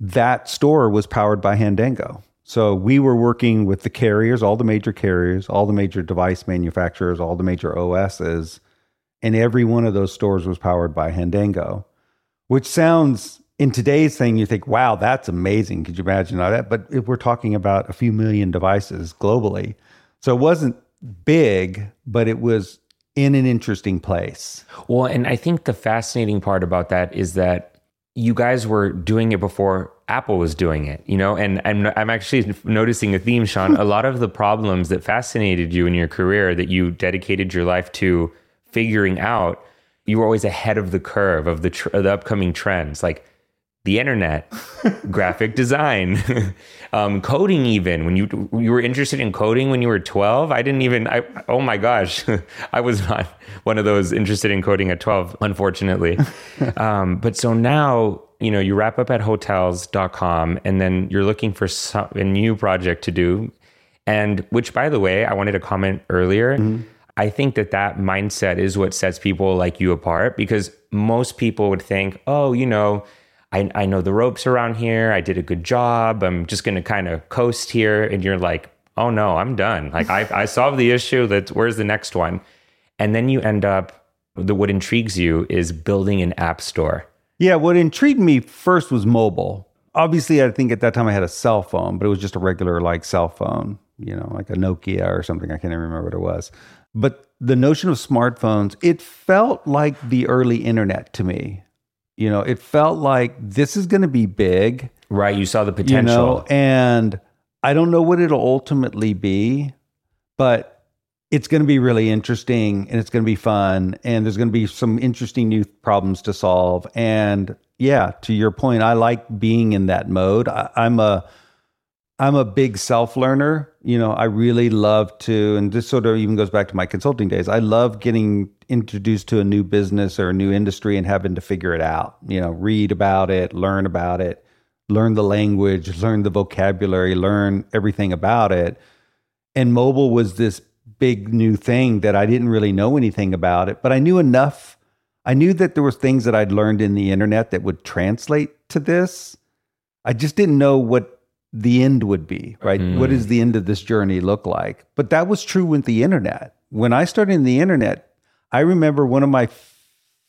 That store was powered by Handango. So we were working with the carriers, all the major carriers, all the major device manufacturers, all the major OSs, and every one of those stores was powered by Handango, which sounds in today's thing, you think, wow, that's amazing. Could you imagine all that? But if we're talking about a few million devices globally. So it wasn't big, but it was in an interesting place. Well, and I think the fascinating part about that is that you guys were doing it before Apple was doing it, you know, and I'm, I'm actually noticing a theme, Shawn. a lot of the problems that fascinated you in your career that you dedicated your life to figuring out, you were always ahead of the curve of the, tr- the upcoming trends. Like the internet, graphic design, *laughs* um, coding. Even when you you were interested in coding when you were twelve, I didn't even. I oh my gosh, *laughs* I was not one of those interested in coding at twelve, unfortunately. *laughs* um, but so now you know, you wrap up at hotels.com and then you're looking for some, a new project to do. And which, by the way, I wanted to comment earlier. Mm-hmm. I think that that mindset is what sets people like you apart because most people would think, oh, you know, I, I know the ropes around here. I did a good job. I'm just going to kind of coast here. And you're like, oh no, I'm done. Like I, I solved the issue. That where's the next one? And then you end up, the, what intrigues you is building an app store. Yeah, what intrigued me first was mobile. Obviously, I think at that time I had a cell phone, but it was just a regular like cell phone, you know, like a Nokia or something. I can't even remember what it was. But the notion of smartphones, it felt like the early internet to me. You know, it felt like this is going to be big. Right. You saw the potential. You know, and I don't know what it'll ultimately be, but it's going to be really interesting and it's going to be fun. And there's going to be some interesting new problems to solve. And yeah, to your point, I like being in that mode. I, I'm a, I'm a big self learner. You know, I really love to, and this sort of even goes back to my consulting days. I love getting introduced to a new business or a new industry and having to figure it out. You know, read about it, learn about it, learn the language, learn the vocabulary, learn everything about it. And mobile was this big new thing that I didn't really know anything about it, but I knew enough. I knew that there was things that I'd learned in the internet that would translate to this. I just didn't know what the end would be, right? Mm. What does the end of this journey look like? But that was true with the internet. When I started in the internet, I remember one of my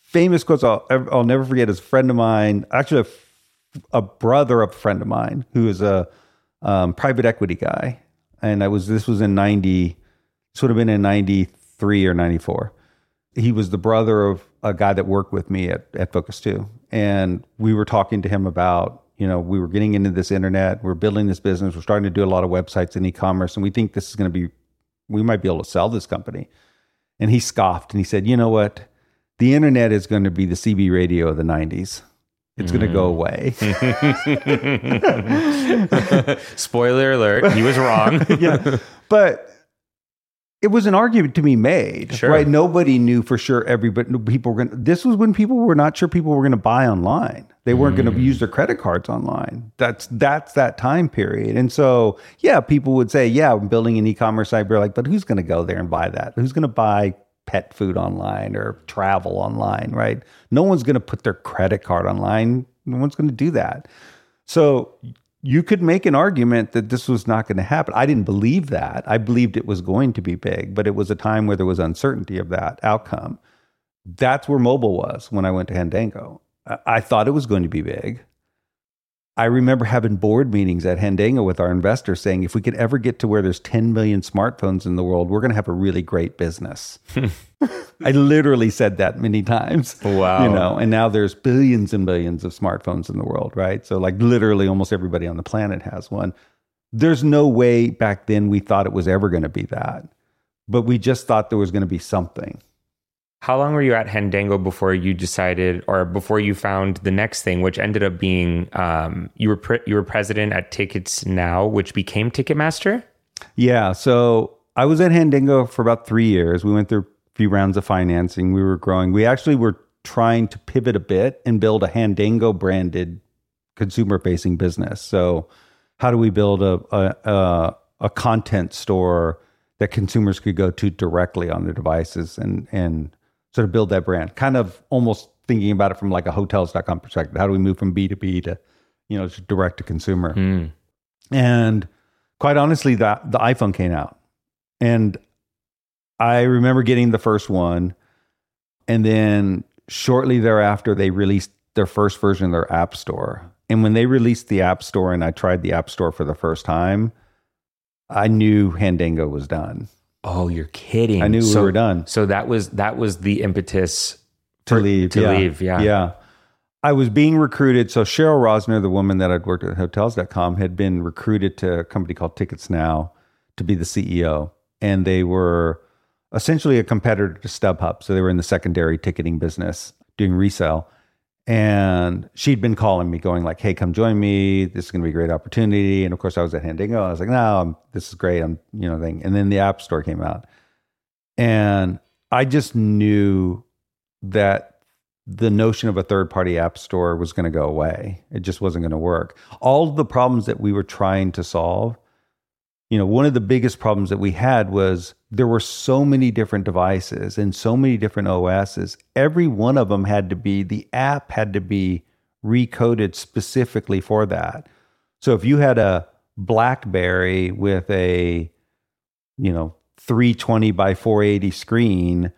famous quotes I'll, I'll never forget is a friend of mine, actually a, a brother of a friend of mine who is a um, private equity guy. And I was, this was in 90, this would have been in 93 or 94. He was the brother of a guy that worked with me at, at Focus 2. And we were talking to him about you know, we were getting into this internet, we're building this business, we're starting to do a lot of websites and e-commerce, and we think this is going to be, we might be able to sell this company. And he scoffed and he said, you know what? The internet is going to be the CB radio of the 90s. It's mm. going to go away. *laughs* Spoiler alert, he was wrong. *laughs* yeah. But it was an argument to be made, sure. right? Nobody knew for sure. Everybody, people were going. to This was when people were not sure people were going to buy online. They weren't mm. going to use their credit cards online. That's that's that time period. And so, yeah, people would say, "Yeah, I'm building an e-commerce site." But like, but who's going to go there and buy that? Who's going to buy pet food online or travel online? Right? No one's going to put their credit card online. No one's going to do that. So you could make an argument that this was not going to happen. I didn't believe that. I believed it was going to be big, but it was a time where there was uncertainty of that outcome. That's where mobile was when I went to Handango. I thought it was going to be big. I remember having board meetings at Handango with our investors saying if we could ever get to where there's 10 million smartphones in the world, we're going to have a really great business. *laughs* I literally said that many times. Wow. You know, and now there's billions and billions of smartphones in the world, right? So like literally almost everybody on the planet has one. There's no way back then we thought it was ever going to be that. But we just thought there was going to be something. How long were you at Handango before you decided, or before you found the next thing, which ended up being um, you were pre- you were president at Ticketsnow, which became Ticketmaster? Yeah, so I was at Handango for about three years. We went through a few rounds of financing. We were growing. We actually were trying to pivot a bit and build a Handango branded consumer facing business. So, how do we build a, a, a a content store that consumers could go to directly on their devices and and sort of build that brand. Kind of almost thinking about it from like a hotels.com perspective. How do we move from B2B to, you know, direct to consumer? Mm. And quite honestly, that the iPhone came out. And I remember getting the first one. And then shortly thereafter, they released their first version of their app store. And when they released the app store and I tried the app store for the first time, I knew Handango was done. Oh, you're kidding! I knew so, we were done. So that was that was the impetus to for, leave. To yeah. leave, yeah, yeah. I was being recruited. So Cheryl Rosner, the woman that I'd worked at Hotels.com, had been recruited to a company called Ticketsnow to be the CEO, and they were essentially a competitor to StubHub. So they were in the secondary ticketing business, doing resale. And she'd been calling me, going like, "Hey, come join me. This is going to be a great opportunity." And of course, I was at Handango. I was like, "No, I'm, this is great. I'm, you know." Thing. And then the App Store came out, and I just knew that the notion of a third party app store was going to go away. It just wasn't going to work. All the problems that we were trying to solve, you know, one of the biggest problems that we had was there were so many different devices and so many different OSs. Every one of them had to be, the app had to be recoded specifically for that. So if you had a Blackberry with a, you know, 320 by 480 screen,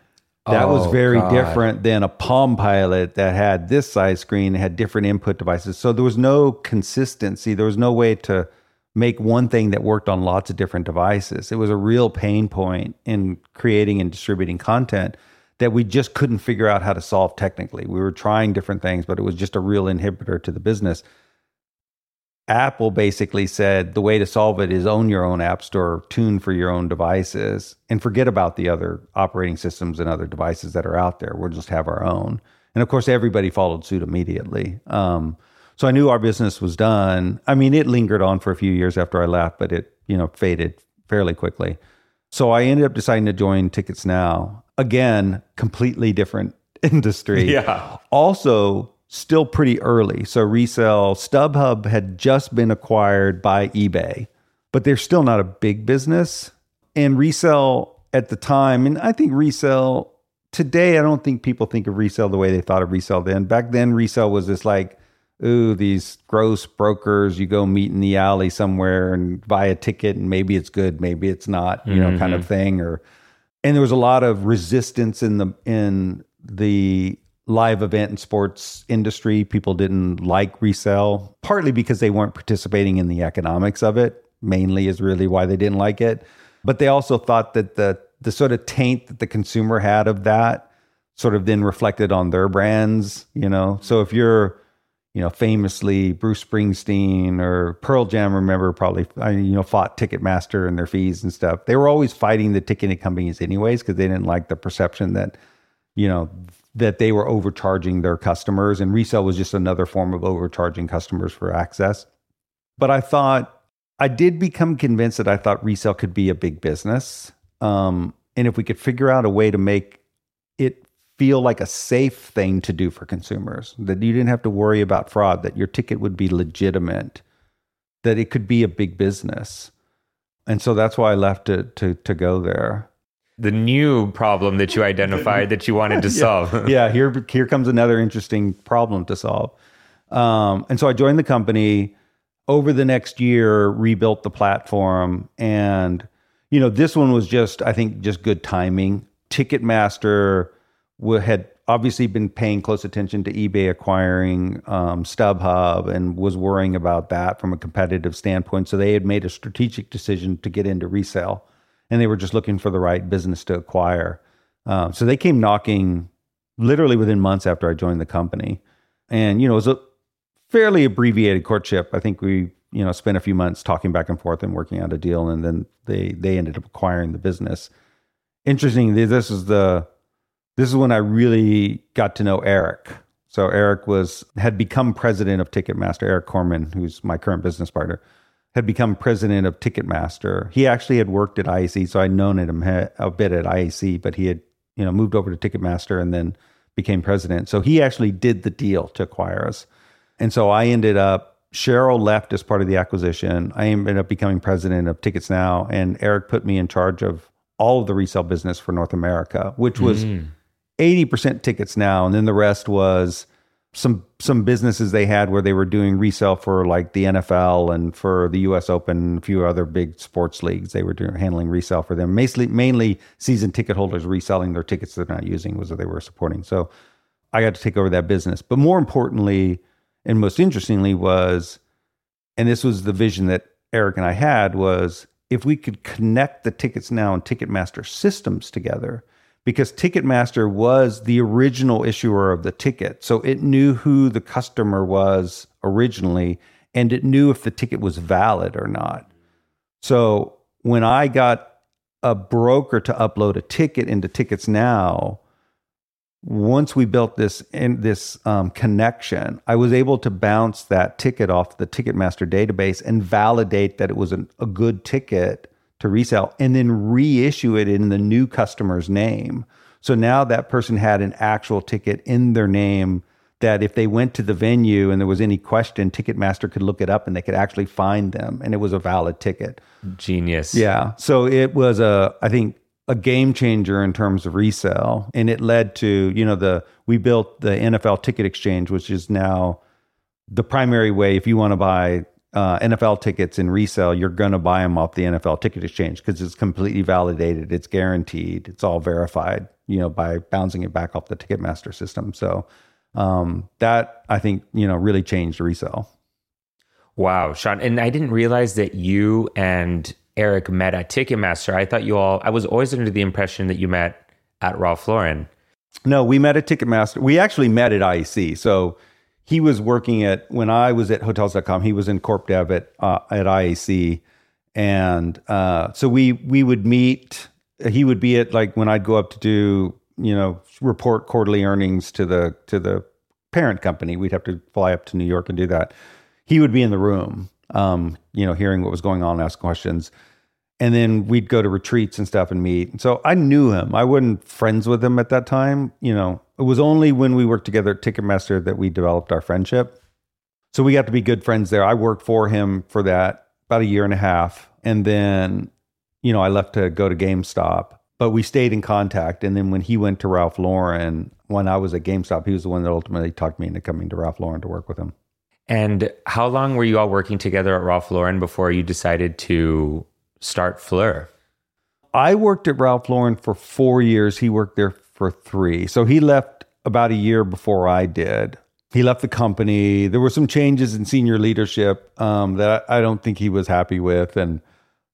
that oh, was very God. different than a Palm Pilot that had this size screen, had different input devices. So there was no consistency. There was no way to make one thing that worked on lots of different devices. It was a real pain point in creating and distributing content that we just couldn't figure out how to solve technically. We were trying different things, but it was just a real inhibitor to the business. Apple basically said the way to solve it is own your own app store, tune for your own devices, and forget about the other operating systems and other devices that are out there. We'll just have our own. And of course, everybody followed suit immediately. Um, so I knew our business was done. I mean, it lingered on for a few years after I left, but it you know faded fairly quickly. So I ended up deciding to join Ticketsnow. Again, completely different *laughs* industry. Yeah. Also, still pretty early. So resale StubHub had just been acquired by eBay, but they're still not a big business. And resale at the time, and I think resale today, I don't think people think of resale the way they thought of resale then. Back then, resale was this like, ooh, these gross brokers, you go meet in the alley somewhere and buy a ticket and maybe it's good, maybe it's not, you know, mm-hmm. kind of mm-hmm. thing. Or and there was a lot of resistance in the in the live event and sports industry. People didn't like resale, partly because they weren't participating in the economics of it, mainly is really why they didn't like it. But they also thought that the the sort of taint that the consumer had of that sort of then reflected on their brands, you know. So if you're you know, famously Bruce Springsteen or Pearl Jam, remember probably, you know, fought Ticketmaster and their fees and stuff. They were always fighting the ticketing companies anyways because they didn't like the perception that, you know, that they were overcharging their customers, and resale was just another form of overcharging customers for access. But I thought I did become convinced that I thought resale could be a big business, um, and if we could figure out a way to make feel like a safe thing to do for consumers, that you didn't have to worry about fraud, that your ticket would be legitimate, that it could be a big business. And so that's why I left to to to go there the new problem that you identified that you wanted to *laughs* solve. yeah, *laughs* yeah, here here comes another interesting problem to solve. Um, and so I joined the company. Over the next year, rebuilt the platform, and you know this one was just I think just good timing. Ticketmaster had obviously been paying close attention to eBay acquiring um, StubHub and was worrying about that from a competitive standpoint. So they had made a strategic decision to get into resale and they were just looking for the right business to acquire. Uh, so they came knocking literally within months after I joined the company. And, you know, it was a fairly abbreviated courtship. I think we, you know, spent a few months talking back and forth and working out a deal. And then they, they ended up acquiring the business. Interesting. This is the, this is when I really got to know Eric. So Eric was, had become president of Ticketmaster, Eric Korman, who's my current business partner had become president of Ticketmaster. He actually had worked at IAC, so I'd known him a bit at IAC, but he had you know moved over to Ticketmaster and then became president. So he actually did the deal to acquire us, and so I ended up. Cheryl left as part of the acquisition. I ended up becoming president of Ticketsnow, and Eric put me in charge of all of the resale business for North America, which was mm. 80% Ticketsnow, and then the rest was some some businesses they had where they were doing resale for like the NFL and for the U.S. Open, a few other big sports leagues. They were doing, handling resale for them. Mainly, mainly season ticket holders reselling their tickets they're not using was what they were supporting. So I got to take over that business. But more importantly, and most interestingly, was, and this was the vision that Eric and I had was if we could connect the Ticketsnow and Ticketmaster systems together because Ticketmaster was the original issuer of the ticket. So it knew who the customer was originally and it knew if the ticket was valid or not. So when I got a broker to upload a ticket into Ticketsnow, once we built this in this um, connection, I was able to bounce that ticket off the Ticketmaster database and validate that it was an, a good ticket to resell and then reissue it in the new customer's name. So now that person had an actual ticket in their name that if they went to the venue and there was any question, Ticketmaster could look it up and they could actually find them and it was a valid ticket. Genius. Yeah. So it was a, I think, a game changer in terms of resale. And it led to, you know, the, we built the NFL ticket exchange, which is now the primary way if you want to buy uh, NFL tickets in resale, you're going to buy them off the NFL ticket exchange because it's completely validated, it's guaranteed, it's all verified, you know, by bouncing it back off the Ticketmaster system. So um, that I think you know really changed resale. Wow, Shawn, and I didn't realize that you and Eric met at Ticketmaster. I thought you all. I was always under the impression that you met at Ralph Lauren. No, we met at Ticketmaster. We actually met at IAC. So he was working at when I was at hotels.com, he was in corp dev at uh, at IAC. And uh, so we we would meet he would be at like when I'd go up to do, you know, report quarterly earnings to the to the parent company. We'd have to fly up to New York and do that. He would be in the room, um, you know, hearing what was going on, ask questions and then we'd go to retreats and stuff and meet. And so I knew him. I wasn't friends with him at that time. You know, it was only when we worked together at Ticketmaster that we developed our friendship. So we got to be good friends there. I worked for him for that about a year and a half. And then, you know, I left to go to GameStop, but we stayed in contact. And then when he went to Ralph Lauren, when I was at GameStop, he was the one that ultimately talked me into coming to Ralph Lauren to work with him. And how long were you all working together at Ralph Lauren before you decided to start PHLUR? I worked at Ralph Lauren for four years. He worked there for three. So he left about a year before I did. He left the company. There were some changes in senior leadership um, that I don't think he was happy with. And,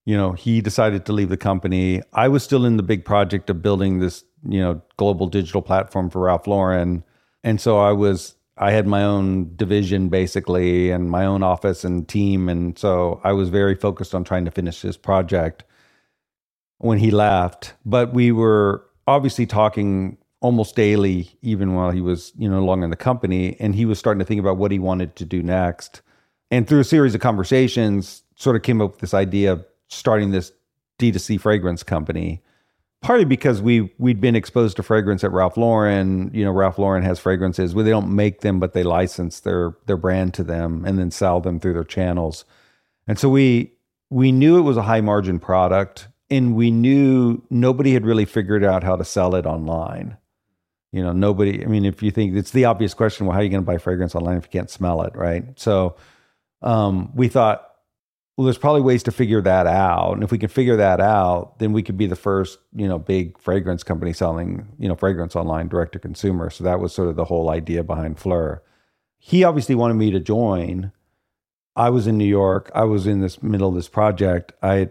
you know, he decided to leave the company. I was still in the big project of building this, you know, global digital platform for Ralph Lauren. And so I was I had my own division basically and my own office and team. And so I was very focused on trying to finish this project when he left. But we were obviously talking almost daily, even while he was, you know, no longer in the company. And he was starting to think about what he wanted to do next. And through a series of conversations, sort of came up with this idea of starting this D2C fragrance company partly because we we'd been exposed to fragrance at Ralph Lauren. You know, Ralph Lauren has fragrances where they don't make them, but they license their their brand to them and then sell them through their channels. And so we we knew it was a high margin product, and we knew nobody had really figured out how to sell it online. You know, nobody. I mean, if you think it's the obvious question, well, how are you going to buy fragrance online if you can't smell it, right? So um, we thought well, there's probably ways to figure that out. And if we can figure that out, then we could be the first, you know, big fragrance company selling, you know, fragrance online direct to consumer. So that was sort of the whole idea behind PHLUR. He obviously wanted me to join. I was in New York. I was in this middle of this project. I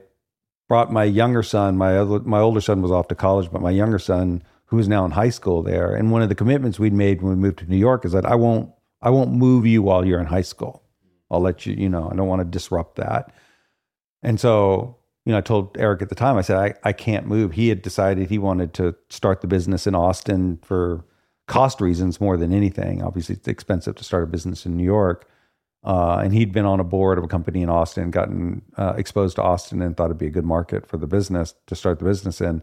brought my younger son. My other, my older son was off to college, but my younger son, who is now in high school there, and one of the commitments we'd made when we moved to New York is that I won't I won't move you while you're in high school. I'll let you, you know, I don't want to disrupt that. And so, you know, I told Eric at the time, I said, I, I can't move. He had decided he wanted to start the business in Austin for cost reasons more than anything. Obviously, it's expensive to start a business in New York. Uh, and he'd been on a board of a company in Austin, gotten uh, exposed to Austin, and thought it'd be a good market for the business to start the business in.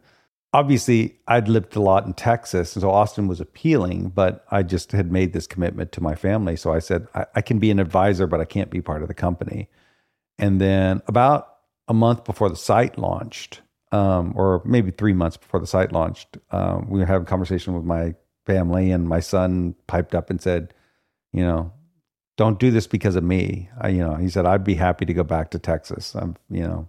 Obviously, I'd lived a lot in Texas, and so Austin was appealing, but I just had made this commitment to my family. So I said, I, I can be an advisor, but I can't be part of the company. And then about a month before the site launched, um, or maybe three months before the site launched, um, we were having a conversation with my family, and my son piped up and said, "You know, don't do this because of me." I, you know, he said, "I'd be happy to go back to Texas. I'm, you know,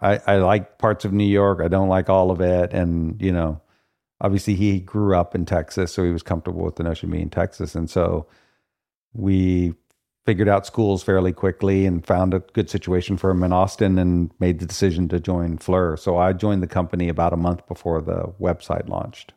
I, I like parts of New York. I don't like all of it, and you know." Obviously, he grew up in Texas, so he was comfortable with the notion of being in Texas. And so we figured out schools fairly quickly and found a good situation for him in Austin and made the decision to join PHLUR. So I joined the company about a month before the website launched.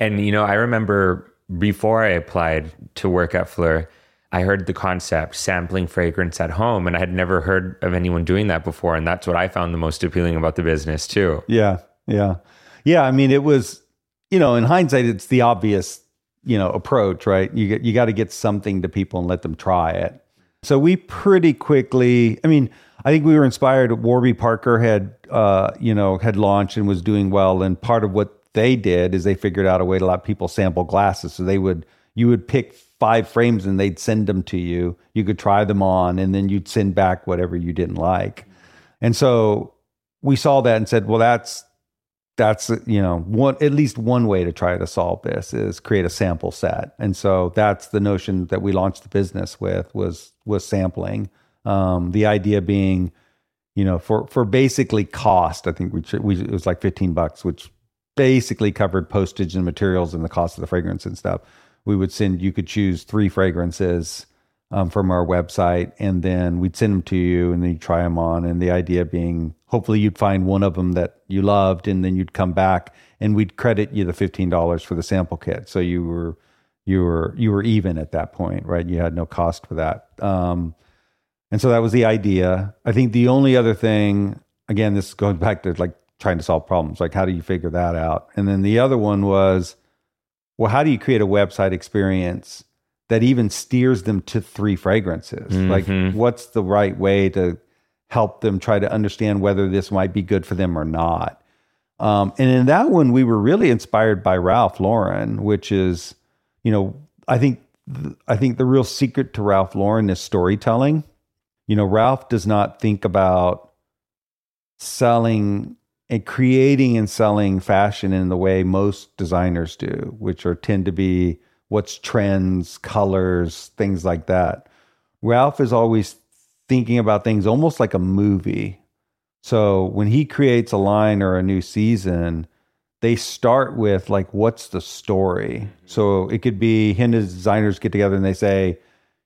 And you know, I remember before I applied to work at PHLUR, I heard the concept sampling fragrance at home and I had never heard of anyone doing that before and that's what I found the most appealing about the business too. Yeah. Yeah. Yeah, I mean it was you know, in hindsight it's the obvious, you know, approach, right? You get you got to get something to people and let them try it. So we pretty quickly, I mean, I think we were inspired. Warby Parker had, uh, you know, had launched and was doing well. And part of what they did is they figured out a way to let people sample glasses. So they would you would pick five frames and they'd send them to you. You could try them on and then you'd send back whatever you didn't like. And so we saw that and said, well, that's that's you know one at least one way to try to solve this is create a sample set. And so that's the notion that we launched the business with was was sampling. Um, the idea being you know for for basically cost i think we, we it was like 15 bucks which basically covered postage and materials and the cost of the fragrance and stuff. We would send you could choose three fragrances um, from our website, and then we'd send them to you, and then you try them on. And the idea being, hopefully, you'd find one of them that you loved, and then you'd come back, and we'd credit you the fifteen dollars for the sample kit. So you were you were you were even at that point, right? You had no cost for that. Um, and so that was the idea. I think the only other thing, again, this goes back to like trying to solve problems. Like, how do you figure that out? And then the other one was, well, how do you create a website experience that even steers them to three fragrances. Mm-hmm. Like, what's the right way to help them try to understand whether this might be good for them or not? Um, and in that one, we were really inspired by Ralph Lauren, which is, you know, I think I think the real secret to Ralph Lauren is storytelling. You know, Ralph does not think about selling and creating and selling fashion in the way most designers do, which are tend to be what's trends, colors, things like that. Ralph is always thinking about things almost like a movie. So when he creates a line or a new season, they start with like, what's the story? Mm-hmm. So it could be him and his designers get together and they say,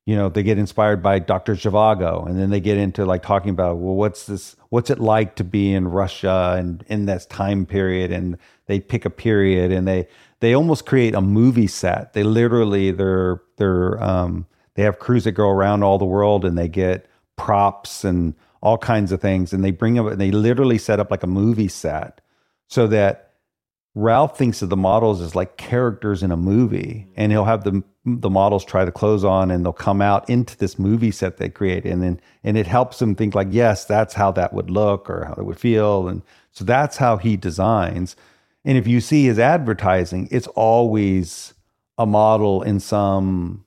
you know, they get inspired by Dr. Zhivago, and then they get into like talking about, well, what's this? What's it like to be in Russia and in this time period? And they pick a period and they they almost create a movie set. They literally they're they're um, they have crews that go around all the world and they get props and all kinds of things. And they bring them and they literally set up like a movie set so that Ralph thinks of the models as like characters in a movie and he'll have the the models try the clothes on and they'll come out into this movie set they create. And then and it helps him think like yes that's how that would look or how it would feel. And so that's how he designs and if you see his advertising, it's always a model in some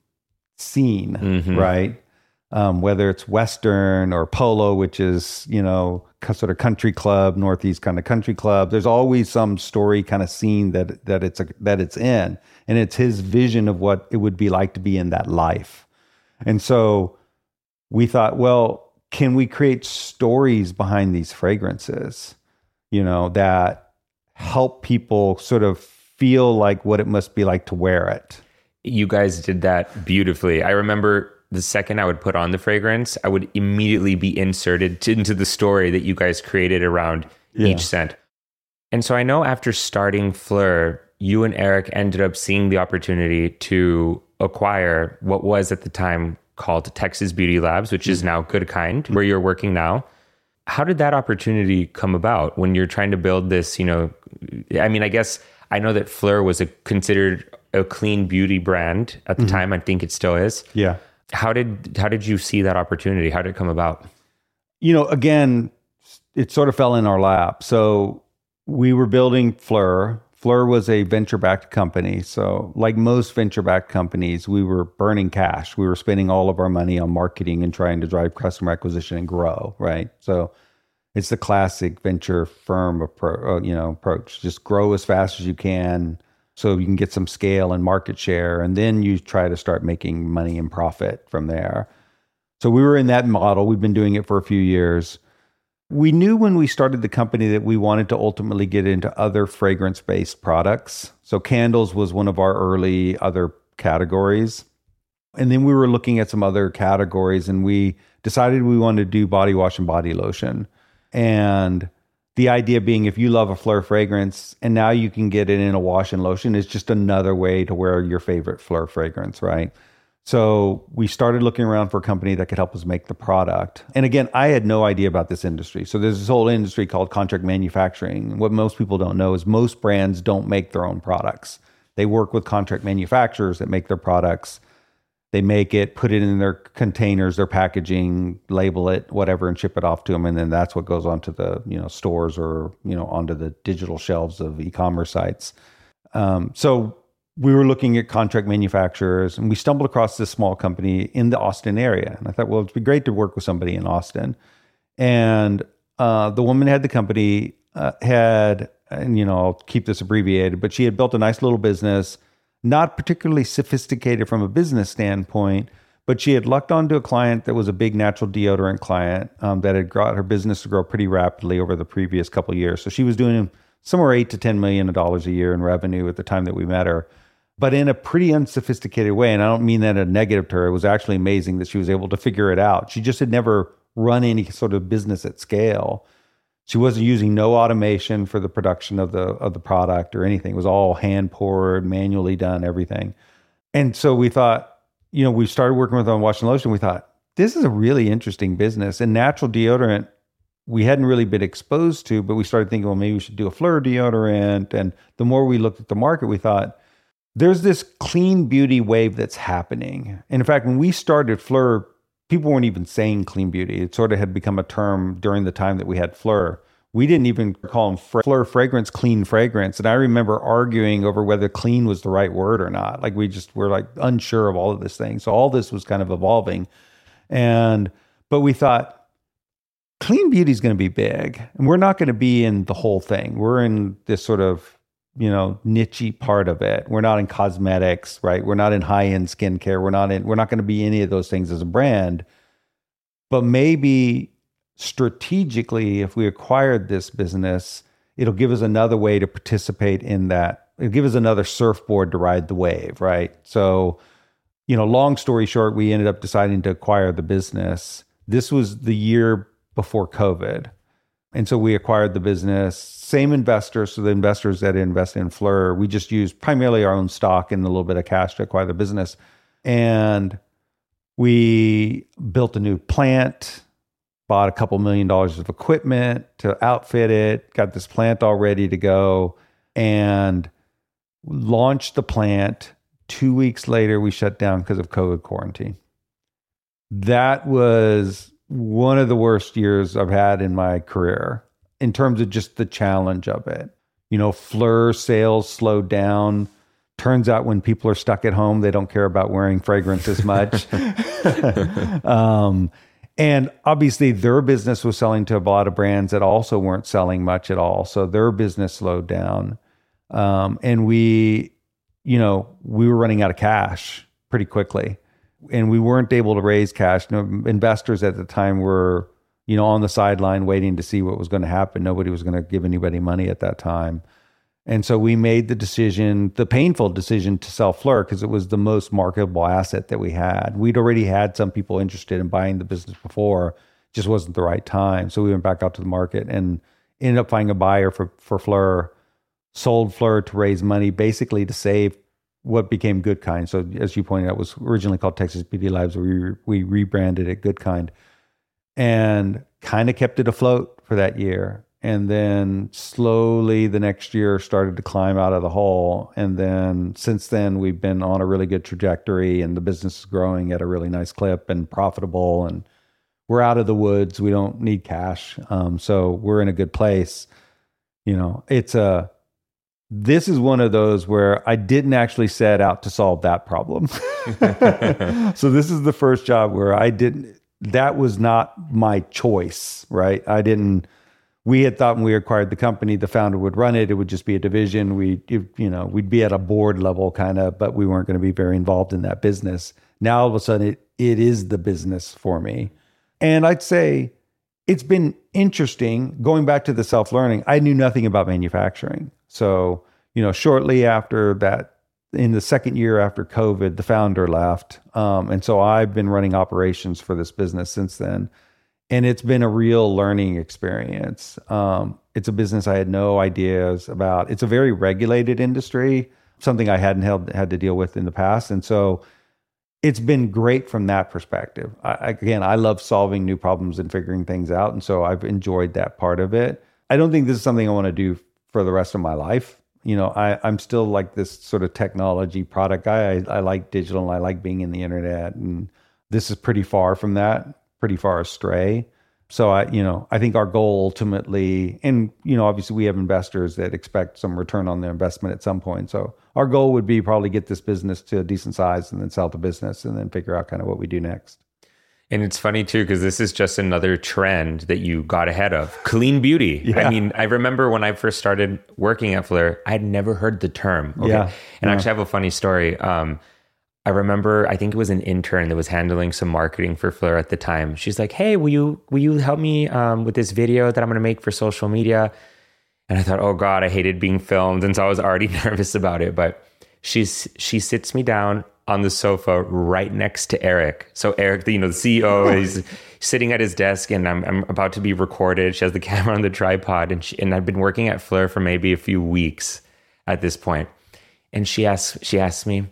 scene, mm-hmm. right? Um, whether it's Western or Polo, which is, you know, sort of country club, Northeast kind of country club. There's always some story kind of scene that that it's a, that it's in, and it's his vision of what it would be like to be in that life. And so we thought, well, can we create stories behind these fragrances? You know that help people sort of feel like what it must be like to wear it. You guys did that beautifully. I remember the second I would put on the fragrance, I would immediately be inserted into the story that you guys created around yeah. each scent. And so I know after starting PHLUR, you and Eric ended up seeing the opportunity to acquire what was at the time called Texas Beauty Labs, which is mm-hmm. now Goodkind, where you're working now. How did that opportunity come about when you're trying to build this, you know, I mean, I guess I know that PHLUR was a, considered a clean beauty brand at the mm-hmm. time. I think it still is. Yeah. How did how did you see that opportunity? How did it come about? You know, again, it sort of fell in our lap. So we were building PHLUR. PHLUR was a venture backed company. So, like most venture backed companies, we were burning cash. We were spending all of our money on marketing and trying to drive customer acquisition and grow, right? So, it's the classic venture firm appro- uh, you know approach. Just grow as fast as you can so you can get some scale and market share and then you try to start making money and profit from there. So we were in that model. We've been doing it for a few years. We knew when we started the company that we wanted to ultimately get into other fragrance based products. So candles was one of our early other categories. And then we were looking at some other categories and we decided we wanted to do body wash and body lotion. And the idea being if you love a PHLUR fragrance and now you can get it in a wash and lotion is just another way to wear your favorite PHLUR fragrance, right? So we started looking around for a company that could help us make the product. And again, I had no idea about this industry. So there's this whole industry called contract manufacturing. What most people don't know is most brands don't make their own products. They work with contract manufacturers that make their products They make it, put it in their containers, their packaging, label it, whatever, and ship it off to them. And then that's what goes onto the you know stores or you know onto the digital shelves of e-commerce sites. Um, so we were looking at contract manufacturers, and we stumbled across this small company in the Austin area. And I thought, well, it'd be great to work with somebody in Austin. And uh, the woman had the company uh, had, and you know, I'll keep this abbreviated, but she had built a nice little business not particularly sophisticated from a business standpoint, but she had lucked onto a client that was a big natural deodorant client um, that had got her business to grow pretty rapidly over the previous couple years. So she was doing somewhere eight to ten million dollars a year in revenue at the time that we met her, but in a pretty unsophisticated way. And I don't mean that in a negative to her. It was actually amazing that she was able to figure it out. She just had never run any sort of business at scale. She wasn't using no automation for the production of the of the product or anything. It was all hand poured, manually done, everything. And so we thought, you know, we started working with on washing Lotion. We thought this is a really interesting business. And natural deodorant, we hadn't really been exposed to, but we started thinking, well, maybe we should do a PHLUR deodorant. And the more we looked at the market, we thought there's this clean beauty wave that's happening. And in fact, when we started PHLUR people weren't even saying clean beauty. It sort of had become a term during the time that we had PHLUR. We didn't even call them PHLUR fragrance, clean fragrance. And I remember arguing over whether clean was the right word or not. Like we just were like unsure of all of this thing. So all this was kind of evolving. And, but we thought, clean beauty is going to be big and we're not going to be in the whole thing. We're in this sort of you know nichey part of it. We're not in cosmetics right? We're not in high end skincare. We're not in we're not going to be any of those things as a brand. But maybe strategically if we acquired this business it'll give us another way to participate in that. It'll give us another surfboard to ride the wave right? So you know long story short we ended up deciding to acquire the business. This was the year before covid and so we acquired the business. Same investors, so the investors that invest in PHLUR, we just used primarily our own stock and a little bit of cash to acquire the business. And we built a new plant, bought a couple million dollars of equipment to outfit it, got this plant all ready to go, and launched the plant. Two weeks later, we shut down because of COVID quarantine. That was one of the worst years I've had in my career in terms of just the challenge of it. You know, PHLUR sales slowed down. Turns out when people are stuck at home, they don't care about wearing fragrance as much. *laughs* um, and obviously, their business was selling to a lot of brands that also weren't selling much at all. So their business slowed down. Um, and we, you know, we were running out of cash pretty quickly and we weren't able to raise cash. No, investors at the time were, you know, on the sideline waiting to see what was going to happen. Nobody was going to give anybody money at that time. And so we made the decision, the painful decision to sell PHLUR because it was the most marketable asset that we had. We'd already had some people interested in buying the business before, just wasn't the right time. So we went back out to the market and ended up finding a buyer for, for PHLUR, sold PHLUR to raise money, basically to save what became Goodkind. So as you pointed out, was originally called Texas PD Labs. We we rebranded it Goodkind, and kind of kept it afloat for that year. And then slowly the next year started to climb out of the hole. And then since then we've been on a really good trajectory, and the business is growing at a really nice clip and profitable. And we're out of the woods. We don't need cash, um, so we're in a good place. You know, it's a this is one of those where I didn't actually set out to solve that problem. *laughs* so this is the first job where I didn't that was not my choice, right? I didn't we had thought when we acquired the company the founder would run it it would just be a division we you know we'd be at a board level kind of but we weren't going to be very involved in that business now all of a sudden it, it is the business for me and i'd say it's been interesting going back to the self learning i knew nothing about manufacturing so, you know, shortly after that, in the second year after COVID, the founder left. Um, and so I've been running operations for this business since then. And it's been a real learning experience. Um, it's a business I had no ideas about. It's a very regulated industry, something I hadn't held, had to deal with in the past. And so it's been great from that perspective. I, again, I love solving new problems and figuring things out. And so I've enjoyed that part of it. I don't think this is something I want to do for the rest of my life. you know, I, I'm still like this sort of technology product guy. I, I like digital and I like being in the internet. And this is pretty far from that, pretty far astray. So I, you know, I think our goal ultimately, and you know, obviously we have investors that expect some return on their investment at some point. So our goal would be probably get this business to a decent size and then sell the business and then figure out kind of what we do next. And it's funny too, because this is just another trend that you got ahead of clean beauty. Yeah. I mean, I remember when I first started working at PHLUR, I'd never heard the term. Okay? Yeah. And yeah. actually, I have a funny story. Um, I remember, I think it was an intern that was handling some marketing for PHLUR at the time. She's like, "Hey, will you will you help me um, with this video that I'm going to make for social media?" And I thought, "Oh God, I hated being filmed," and so I was already *laughs* nervous about it. But she's she sits me down on the sofa right next to Eric. So Eric, the, you know, the CEO, is oh. sitting at his desk, and I'm I'm about to be recorded. She has the *laughs* camera on the tripod, and she, and I've been working at PHLUR for maybe a few weeks at this point. And she asks she asks me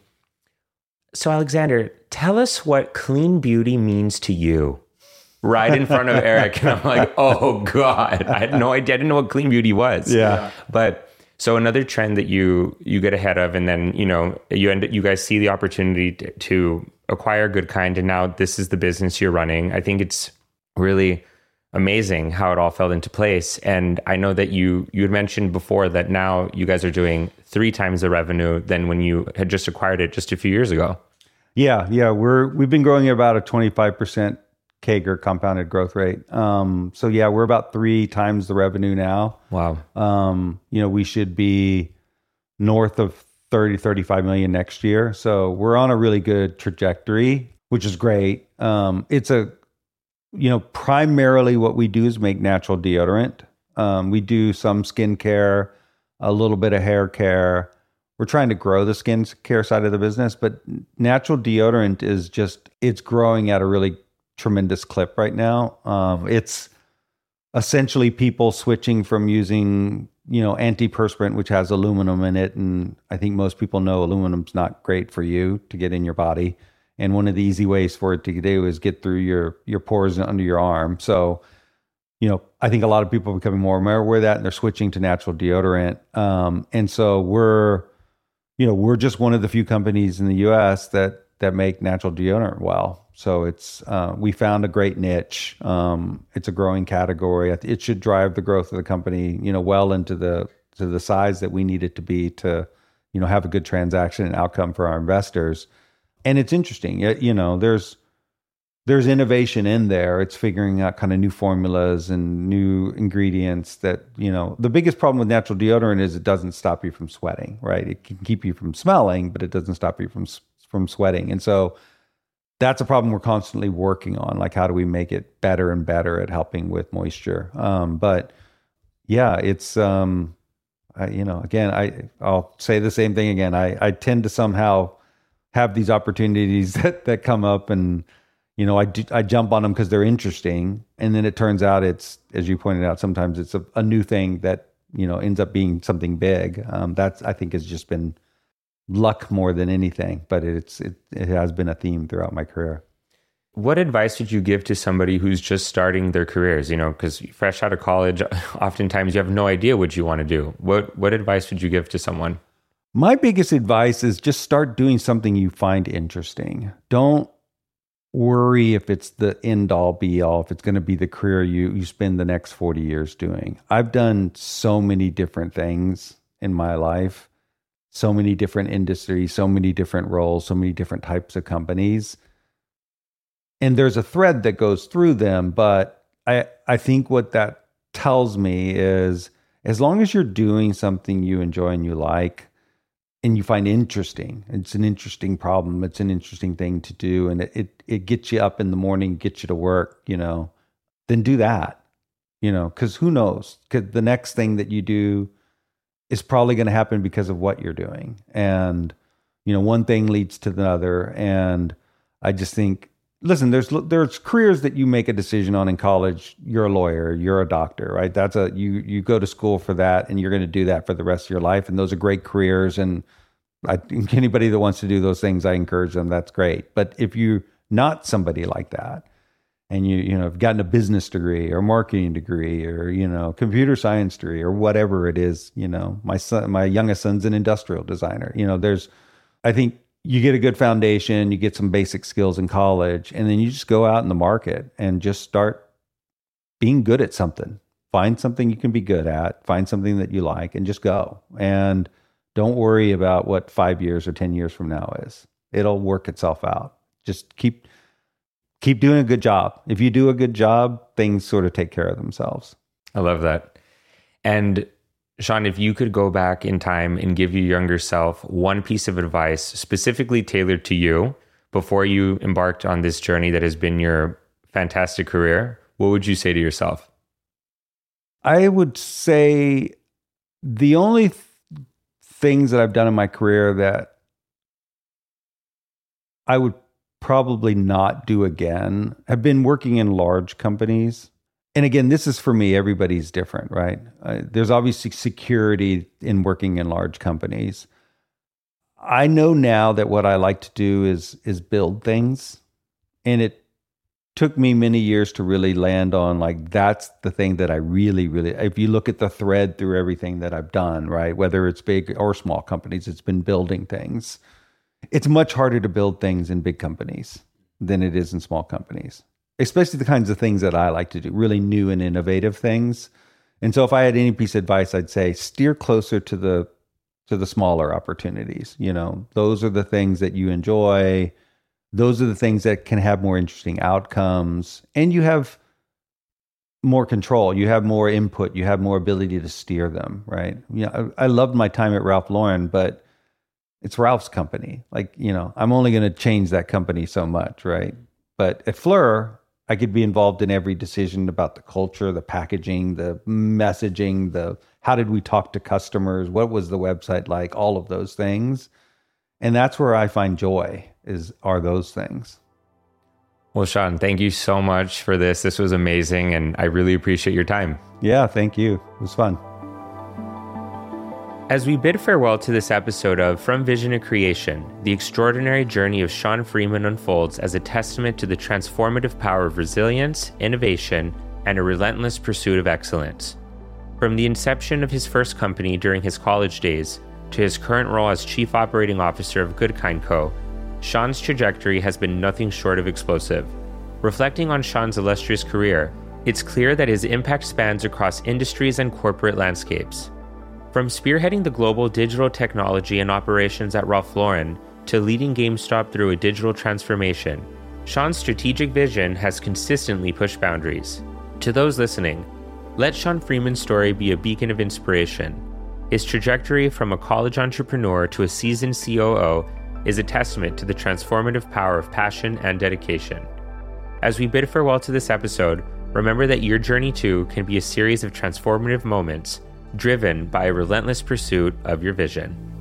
so, Alexander, tell us what clean beauty means to you. Right in front of Eric. And I'm like, *laughs* oh God. I had no idea. I didn't know what clean beauty was. Yeah. But so another trend that you you get ahead of, and then you know you end you guys see the opportunity to, acquire Goodkind, and now this is the business you're running. I think it's really amazing how it all fell into place. And I know that you you had mentioned before that now you guys are doing three times the revenue than when you had just acquired it just a few years ago. Yeah, yeah, we're we've been growing at about a twenty five percent CAGR compounded growth rate. Um, so yeah, we're about three times the revenue now. Wow. Um, you know, we should be north of 30, 35 million next year. So we're on a really good trajectory, which is great. Um, it's a you know, primarily what we do is make natural deodorant. Um, we do some skincare, a little bit of hair care. We're trying to grow the skincare side of the business, but natural deodorant is just it's growing at a really tremendous clip right now. Um, it's essentially people switching from using you know antiperspirant which has aluminum in it and i think most people know aluminum's not great for you to get in your body and one of the easy ways for it to do is get through your your pores under your arm. So, you know, I think a lot of people are becoming more aware of that, and they're switching to natural deodorant. Um, and so we're, you know, we're just one of the few companies in the U.S. that that make natural deodorant well. So it's uh, we found a great niche. Um, it's a growing category. It should drive the growth of the company, you know, well into the to the size that we need it to be to, you know, have a good transaction and outcome for our investors and it's interesting. You know, there's there's innovation in there. It's figuring out kind of new formulas and new ingredients that, you know, the biggest problem with natural deodorant is it doesn't stop you from sweating, right? It can keep you from smelling, but it doesn't stop you from from sweating. And so that's a problem we're constantly working on. Like how do we make it better and better at helping with moisture? Um, but yeah, it's um, I, you know, again, I I'll say the same thing again. I I tend to somehow have these opportunities *laughs* that that come up and you know I, I jump on them because they're interesting and then it turns out it's as you pointed out sometimes it's a, a new thing that you know ends up being something big um, that's i think has just been luck more than anything but it's it, it has been a theme throughout my career what advice would you give to somebody who's just starting their careers you know because fresh out of college *laughs* oftentimes you have no idea what you want to do what what advice would you give to someone my biggest advice is just start doing something you find interesting. Don't worry if it's the end all be all, if it's going to be the career you, you spend the next 40 years doing. I've done so many different things in my life, so many different industries, so many different roles, so many different types of companies. And there's a thread that goes through them, but I, I think what that tells me is as long as you're doing something you enjoy and you like, and you find interesting. It's an interesting problem. It's an interesting thing to do, and it it, it gets you up in the morning, gets you to work. You know, then do that. You know, because who knows? Because the next thing that you do is probably going to happen because of what you're doing, and you know, one thing leads to the other. And I just think, listen, there's there's careers that you make a decision on in college. You're a lawyer, you're a doctor, right? That's a you you go to school for that, and you're going to do that for the rest of your life. And those are great careers, and I think *laughs* anybody that wants to do those things, I encourage them. That's great. But if you're not somebody like that, and you you know have gotten a business degree or marketing degree or you know computer science degree or whatever it is you know my son my youngest son's an industrial designer. You know there's i think you get a good foundation you get some basic skills in college and then you just go out in the market and just start being good at something. Find something you can be good at find something that you like and just go. And don't worry about what 5 years or 10 years from now is. It'll work itself out. Just keep keep doing a good job. If you do a good job, things sort of take care of themselves. I love that. And Shawn, if you could go back in time and give your younger self one piece of advice specifically tailored to you before you embarked on this journey that has been your fantastic career, what would you say to yourself? I would say the only th- things that I've done in my career that I would probably not do again. I've been working in large companies. And again, this is for me, everybody's different, right? Uh, there's obviously security in working in large companies. I know now that what I like to do is is build things. And it took me many years to really land on like that's the thing that I really really if you look at the thread through everything that I've done, right? Whether it's big or small companies, it's been building things it's much harder to build things in big companies than it is in small companies, especially the kinds of things that I like to do, really new and innovative things. And so if I had any piece of advice, I'd say steer closer to the to the smaller opportunities. You know, those are the things that you enjoy. Those are the things that can have more interesting outcomes. And you have more control. You have more input. You have more ability to steer them, right? Yeah, you know, I, I loved my time at Ralph Lauren, but it's Ralph's company. Like, you know, I'm only going to change that company so much, right? But at PHLUR, I could be involved in every decision about the culture, the packaging, the messaging, the how did we talk to customers, what was the website like, all of those things. And that's where I find joy is are those things. Well, Shawn, thank you so much for this. This was amazing and I really appreciate your time. Yeah, thank you. It was fun. As we bid farewell to this episode of From Vision to Creation, the extraordinary journey of Shawn Freeman unfolds as a testament to the transformative power of resilience, innovation, and a relentless pursuit of excellence. From the inception of his first company during his college days to his current role as Chief Operating Officer of Goodkind Co., Shawn's trajectory has been nothing short of explosive. Reflecting on Shawn's illustrious career, it's clear that his impact spans across industries and corporate landscapes. From spearheading the global digital technology and operations at Ralph Lauren to leading GameStop through a digital transformation, Shawn's strategic vision has consistently pushed boundaries. To those listening, let Shawn Freeman's story be a beacon of inspiration. His trajectory from a college entrepreneur to a seasoned COO is a testament to the transformative power of passion and dedication. As we bid farewell to this episode, remember that your journey too can be a series of transformative moments driven by a relentless pursuit of your vision.